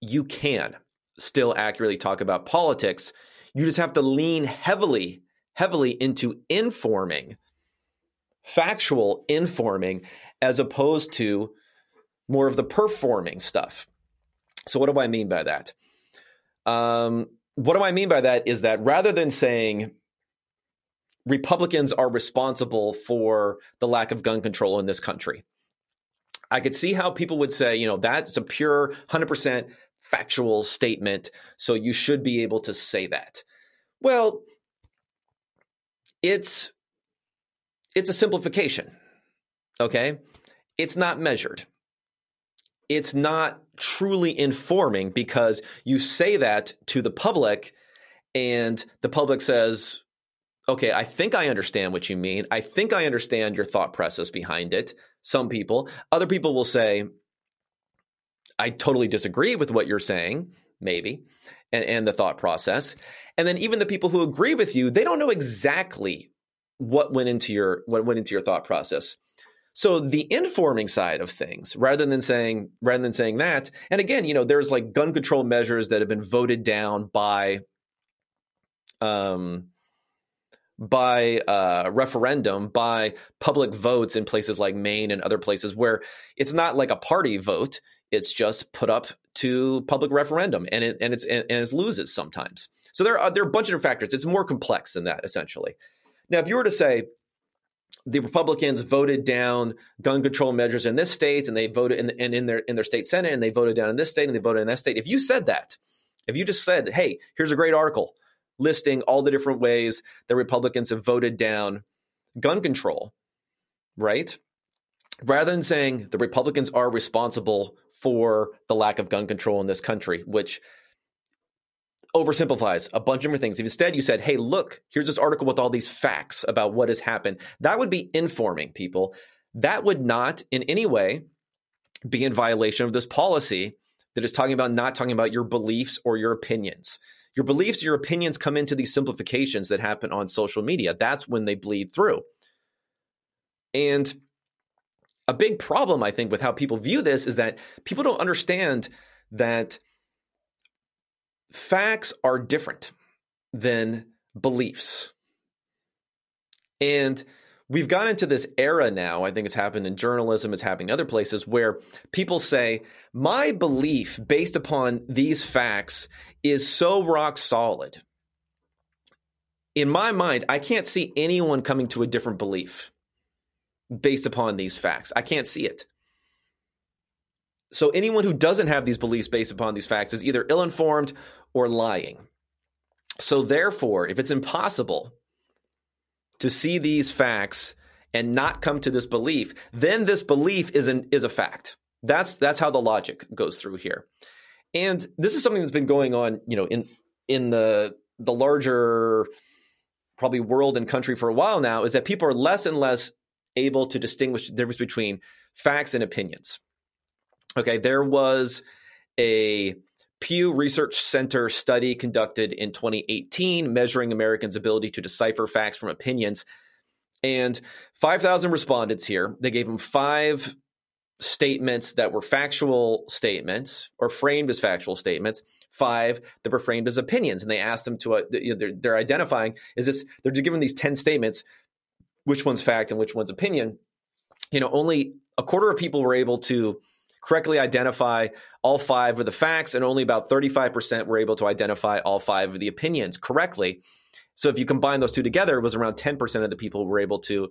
[SPEAKER 1] you can still accurately talk about politics. You just have to lean heavily, heavily into informing, factual informing, as opposed to more of the performing stuff. So, what do I mean by that? Um, what do I mean by that is that rather than saying Republicans are responsible for the lack of gun control in this country, I could see how people would say, you know, that's a pure 100% factual statement, so you should be able to say that. Well, it's it's a simplification. Okay? It's not measured. It's not truly informing because you say that to the public and the public says, okay, I think I understand what you mean. I think I understand your thought process behind it. Some people, other people will say, I totally disagree with what you're saying, maybe, and, and the thought process. And then even the people who agree with you, they don't know exactly what went into your what went into your thought process. So the informing side of things, rather than saying rather than saying that, and again, you know, there's like gun control measures that have been voted down by um by uh, referendum, by public votes in places like Maine and other places where it's not like a party vote. It's just put up to public referendum, and it and it's and, and it loses sometimes. So there are there are a bunch of factors. It's more complex than that, essentially. Now, if you were to say the Republicans voted down gun control measures in this state, and they voted in, and in their in their state senate, and they voted down in this state, and they voted in that state. If you said that, if you just said, "Hey, here's a great article listing all the different ways that Republicans have voted down gun control," right? Rather than saying the Republicans are responsible for the lack of gun control in this country, which oversimplifies a bunch of different things. If instead you said, hey, look, here's this article with all these facts about what has happened, that would be informing people. That would not in any way be in violation of this policy that is talking about not talking about your beliefs or your opinions. Your beliefs, your opinions come into these simplifications that happen on social media. That's when they bleed through. And a big problem, I think, with how people view this is that people don't understand that facts are different than beliefs. And we've gone into this era now, I think it's happened in journalism, it's happening in other places, where people say, My belief based upon these facts is so rock solid. In my mind, I can't see anyone coming to a different belief based upon these facts. I can't see it. So anyone who doesn't have these beliefs based upon these facts is either ill informed or lying. So therefore, if it's impossible to see these facts and not come to this belief, then this belief is an, is a fact. That's that's how the logic goes through here. And this is something that's been going on, you know, in in the the larger probably world and country for a while now is that people are less and less able to distinguish the difference between facts and opinions. Okay, there was a Pew Research Center study conducted in 2018 measuring Americans' ability to decipher facts from opinions. And 5,000 respondents here, they gave them five statements that were factual statements or framed as factual statements, five that were framed as opinions. And they asked them to, uh, they're, they're identifying, is this, they're just given these 10 statements, which one's fact and which one's opinion. You know, only a quarter of people were able to correctly identify all five of the facts, and only about 35% were able to identify all five of the opinions correctly. So if you combine those two together, it was around 10% of the people were able to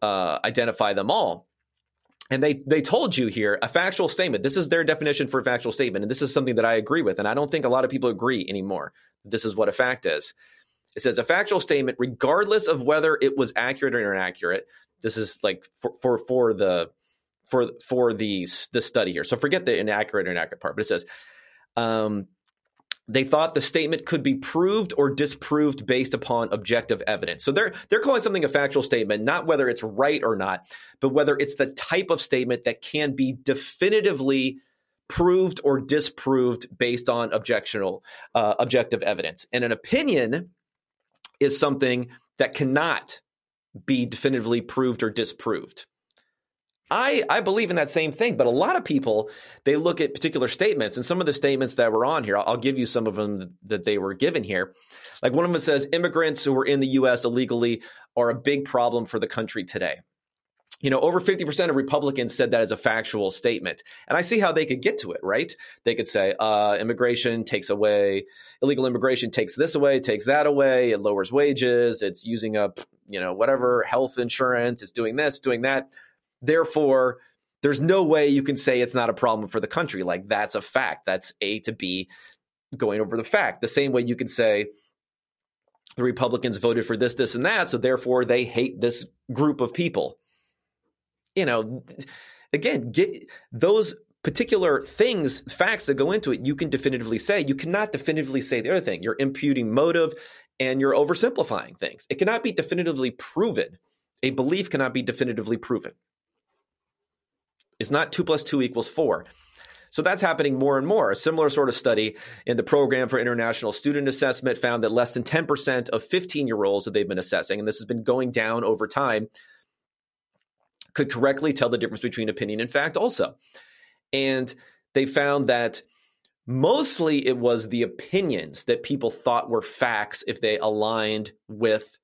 [SPEAKER 1] uh, identify them all. And they they told you here a factual statement. This is their definition for a factual statement, and this is something that I agree with. And I don't think a lot of people agree anymore. This is what a fact is. It says a factual statement, regardless of whether it was accurate or inaccurate. This is like for for, for the for for the the study here. So forget the inaccurate or inaccurate part, but it says um, they thought the statement could be proved or disproved based upon objective evidence. So they're they're calling something a factual statement, not whether it's right or not, but whether it's the type of statement that can be definitively proved or disproved based on objectional uh, objective evidence. And an opinion is something that cannot be definitively proved or disproved. I, I believe in that same thing, but a lot of people they look at particular statements, and some of the statements that were on here, I'll, I'll give you some of them that they were given here. Like one of them says, immigrants who are in the U.S. illegally are a big problem for the country today. You know, over 50% of Republicans said that as a factual statement. And I see how they could get to it, right? They could say, uh, immigration takes away, illegal immigration takes this away, takes that away, it lowers wages, it's using up, you know, whatever, health insurance, it's doing this, doing that Therefore, there's no way you can say it's not a problem for the country. Like that's a fact. That's A to B going over the fact. The same way you can say the Republicans voted for this, this, and that, so therefore they hate this group of people. You know, again, get those particular things, facts that go into it, you can definitively say. You cannot definitively say the other thing. You're imputing motive and you're oversimplifying things. It cannot be definitively proven. A belief cannot be definitively proven. It's not two plus two equals four. So that's happening more and more. A similar sort of study in the Program for International Student Assessment found that less than 10% of 15 year olds that they've been assessing, and this has been going down over time, could correctly tell the difference between opinion and fact also. And they found that mostly it was the opinions that people thought were facts if they aligned with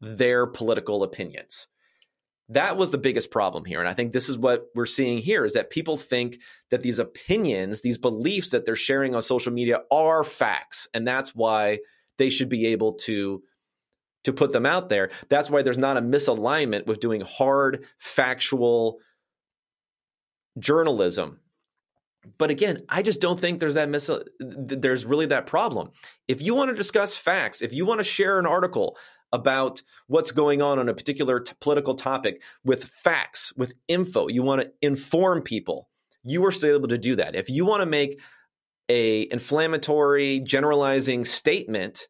[SPEAKER 1] their political opinions. That was the biggest problem here. And i think this is what we're seeing here is that people think that these opinions these beliefs that they're sharing on social media are facts. And that's why they should be able to to put them out there that's why there's not a misalignment with doing hard factual journalism but again i just don't think there's that mis there's really that problem if you want to discuss facts if you want to share an article about what's going on on a particular t- political topic with facts, with info. You want to inform people. You are still able to do that. If you want to make a inflammatory, generalizing statement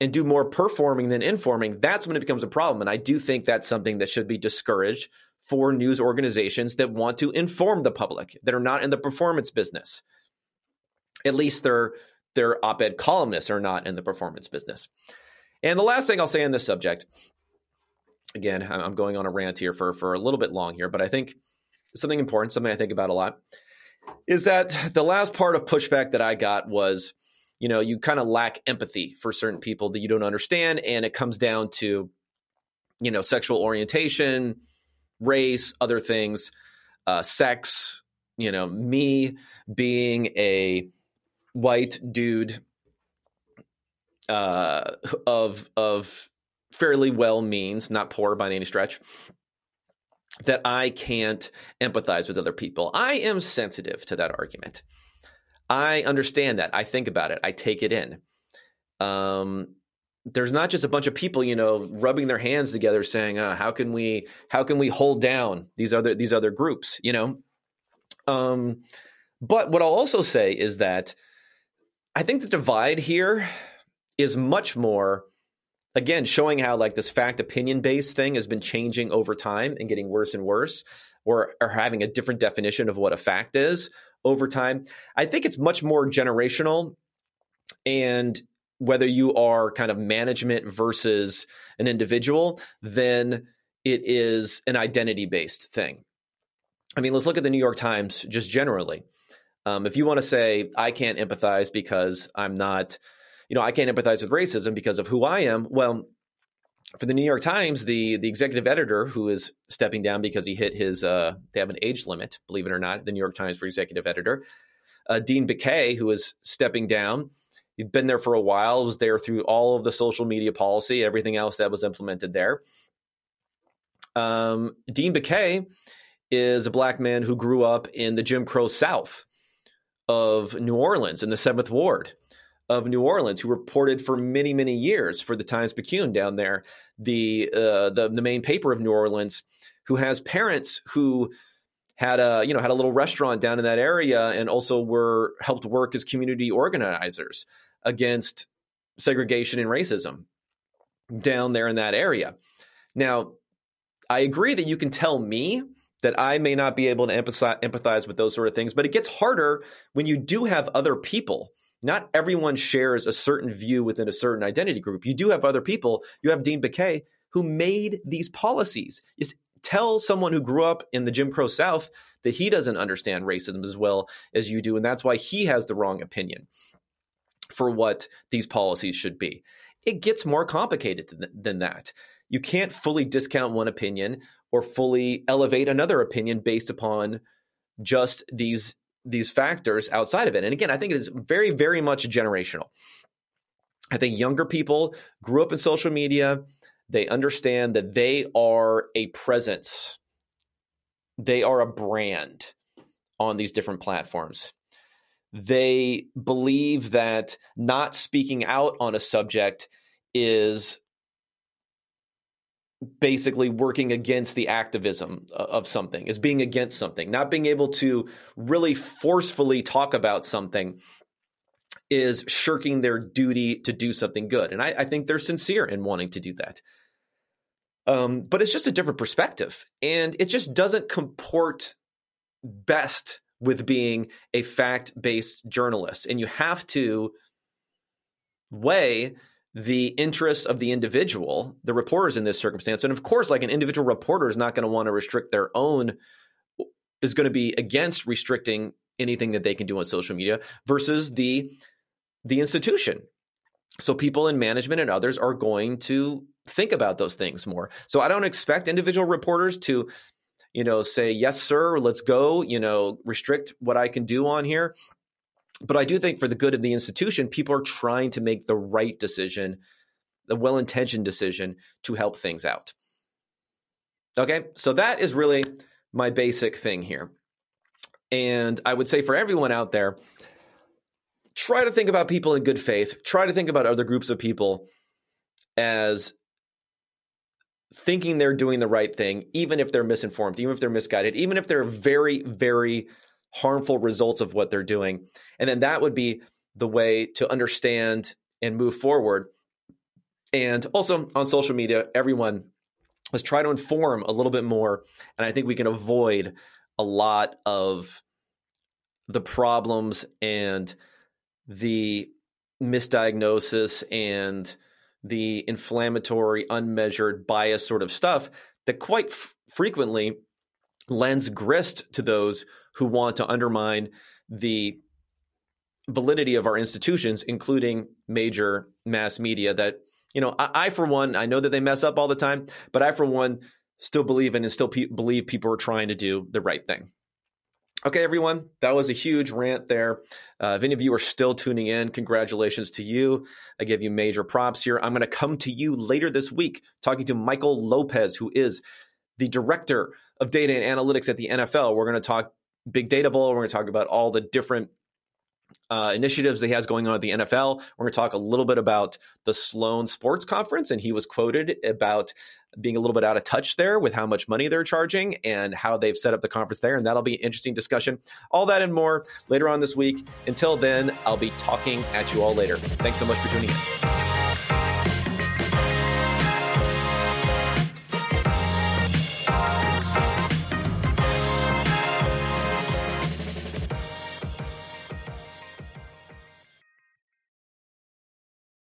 [SPEAKER 1] and do more performing than informing, that's when it becomes a problem. And I do think that's something that should be discouraged for news organizations that want to inform the public that are not in the performance business. At least their their op-ed columnists are not in the performance business. And the last thing I'll say on this subject, again, I'm going on a rant here for, for a little bit long here, but I think something important, something I think about a lot, is that the last part of pushback that I got was, you know, you kind of lack empathy for certain people that you don't understand. And it comes down to, you know, sexual orientation, race, other things, uh, sex, you know, me being a white dude uh, of of fairly well means, not poor by any stretch, that I can't empathize with other people. I am sensitive to that argument. I understand that. I think about it. I take it in. Um, there's not just a bunch of people, you know, rubbing their hands together, saying, uh, "How can we? How can we hold down these other these other groups?" You know. Um, but what I'll also say is that I think the divide here is much more again, showing how like this fact opinion based thing has been changing over time and getting worse and worse, or, or having a different definition of what a fact is over time. I think it's much more generational and whether you are kind of management versus an individual, then it is an identity based thing. I mean, let's look at the New York Times just generally. Um, if you want to say, I can't empathize because I'm not, you know, I can't empathize with racism because of who I am, well, for the New York Times, the the executive editor who is stepping down because he hit his uh, they have an age limit, believe it or not, the New York Times for executive editor, uh, Dean Baquet, who is stepping down. He'd been there for a while, was there through all of the social media policy, everything else that was implemented there. Um, Dean Baquet is a black man who grew up in the Jim Crow South of New Orleans in the Seventh Ward of New Orleans, who reported for many, many years for the Times Picayune down there, the uh, the the main paper of New Orleans, who has parents who had a you know had a little restaurant down in that area and also were helped work as community organizers against segregation and racism down there in that area. Now, I agree that you can tell me that I may not be able to empathize, empathize with those sort of things, but it gets harder when you do have other people. Not everyone shares a certain view within a certain identity group. You do have other people. You have Dean Baquet who made these policies. Just tell someone who grew up in the Jim Crow South that he doesn't understand racism as well as you do, and that's why he has the wrong opinion for what these policies should be. It gets more complicated than that. You can't fully discount one opinion or fully elevate another opinion based upon just these these factors outside of it. And again, I think it is very very much generational. I think younger people grew up in social media, they understand that they are a presence. They are a brand on these different platforms. They believe that not speaking out on a subject is basically working against the activism of something, is being against something, not being able to really forcefully talk about something is shirking their duty to do something good. And I, I think they're sincere in wanting to do that. Um, but it's just a different perspective. And it just doesn't comport best with being a fact based journalist. And you have to weigh the interests of the individual, the reporters in this circumstance. And of course, like an individual reporter is not going to want to restrict their own, is going to be against restricting anything that they can do on social media versus the the institution. So people in management and others are going to think about those things more. So I don't expect individual reporters to, you know, say, yes, sir, let's go, you know, restrict what I can do on here but I do think for the good of the institution, people are trying to make the right decision, the well intentioned decision to help things out. Okay, so that is really my basic thing here. And I would say for everyone out there, try to think about people in good faith, try to think about other groups of people as thinking they're doing the right thing, even if they're misinformed, even if they're misguided, even if they're very, very harmful results of what they're doing. And then that would be the way to understand and move forward. And also on social media, everyone let's try to inform a little bit more. And I think we can avoid a lot of the problems and the misdiagnosis and the inflammatory, unmeasured bias sort of stuff that quite f- frequently lends grist to those who want to undermine the validity of our institutions, including major mass media. That you know, I, I, for one, I know that they mess up all the time, but I for one still believe in and still pe- believe people are trying to do the right thing. Okay, everyone, that was a huge rant there. Uh, if any of you are still tuning in, congratulations to you. I give you major props here. I'm going to come to you later this week talking to Michael Lopez, who is the director of data and analytics at the NFL. We're going to talk Big Data Bowl. We're going to talk about all the different uh, initiatives that he has going on at the NFL. We're going to talk a little bit about the Sloan Sports Conference, and he was quoted about being a little bit out of touch there with how much money they're charging and how they've set up the conference there. And that'll be an interesting discussion. All that and more later on this week. Until then, I'll be talking at you all later. Thanks so much for tuning in.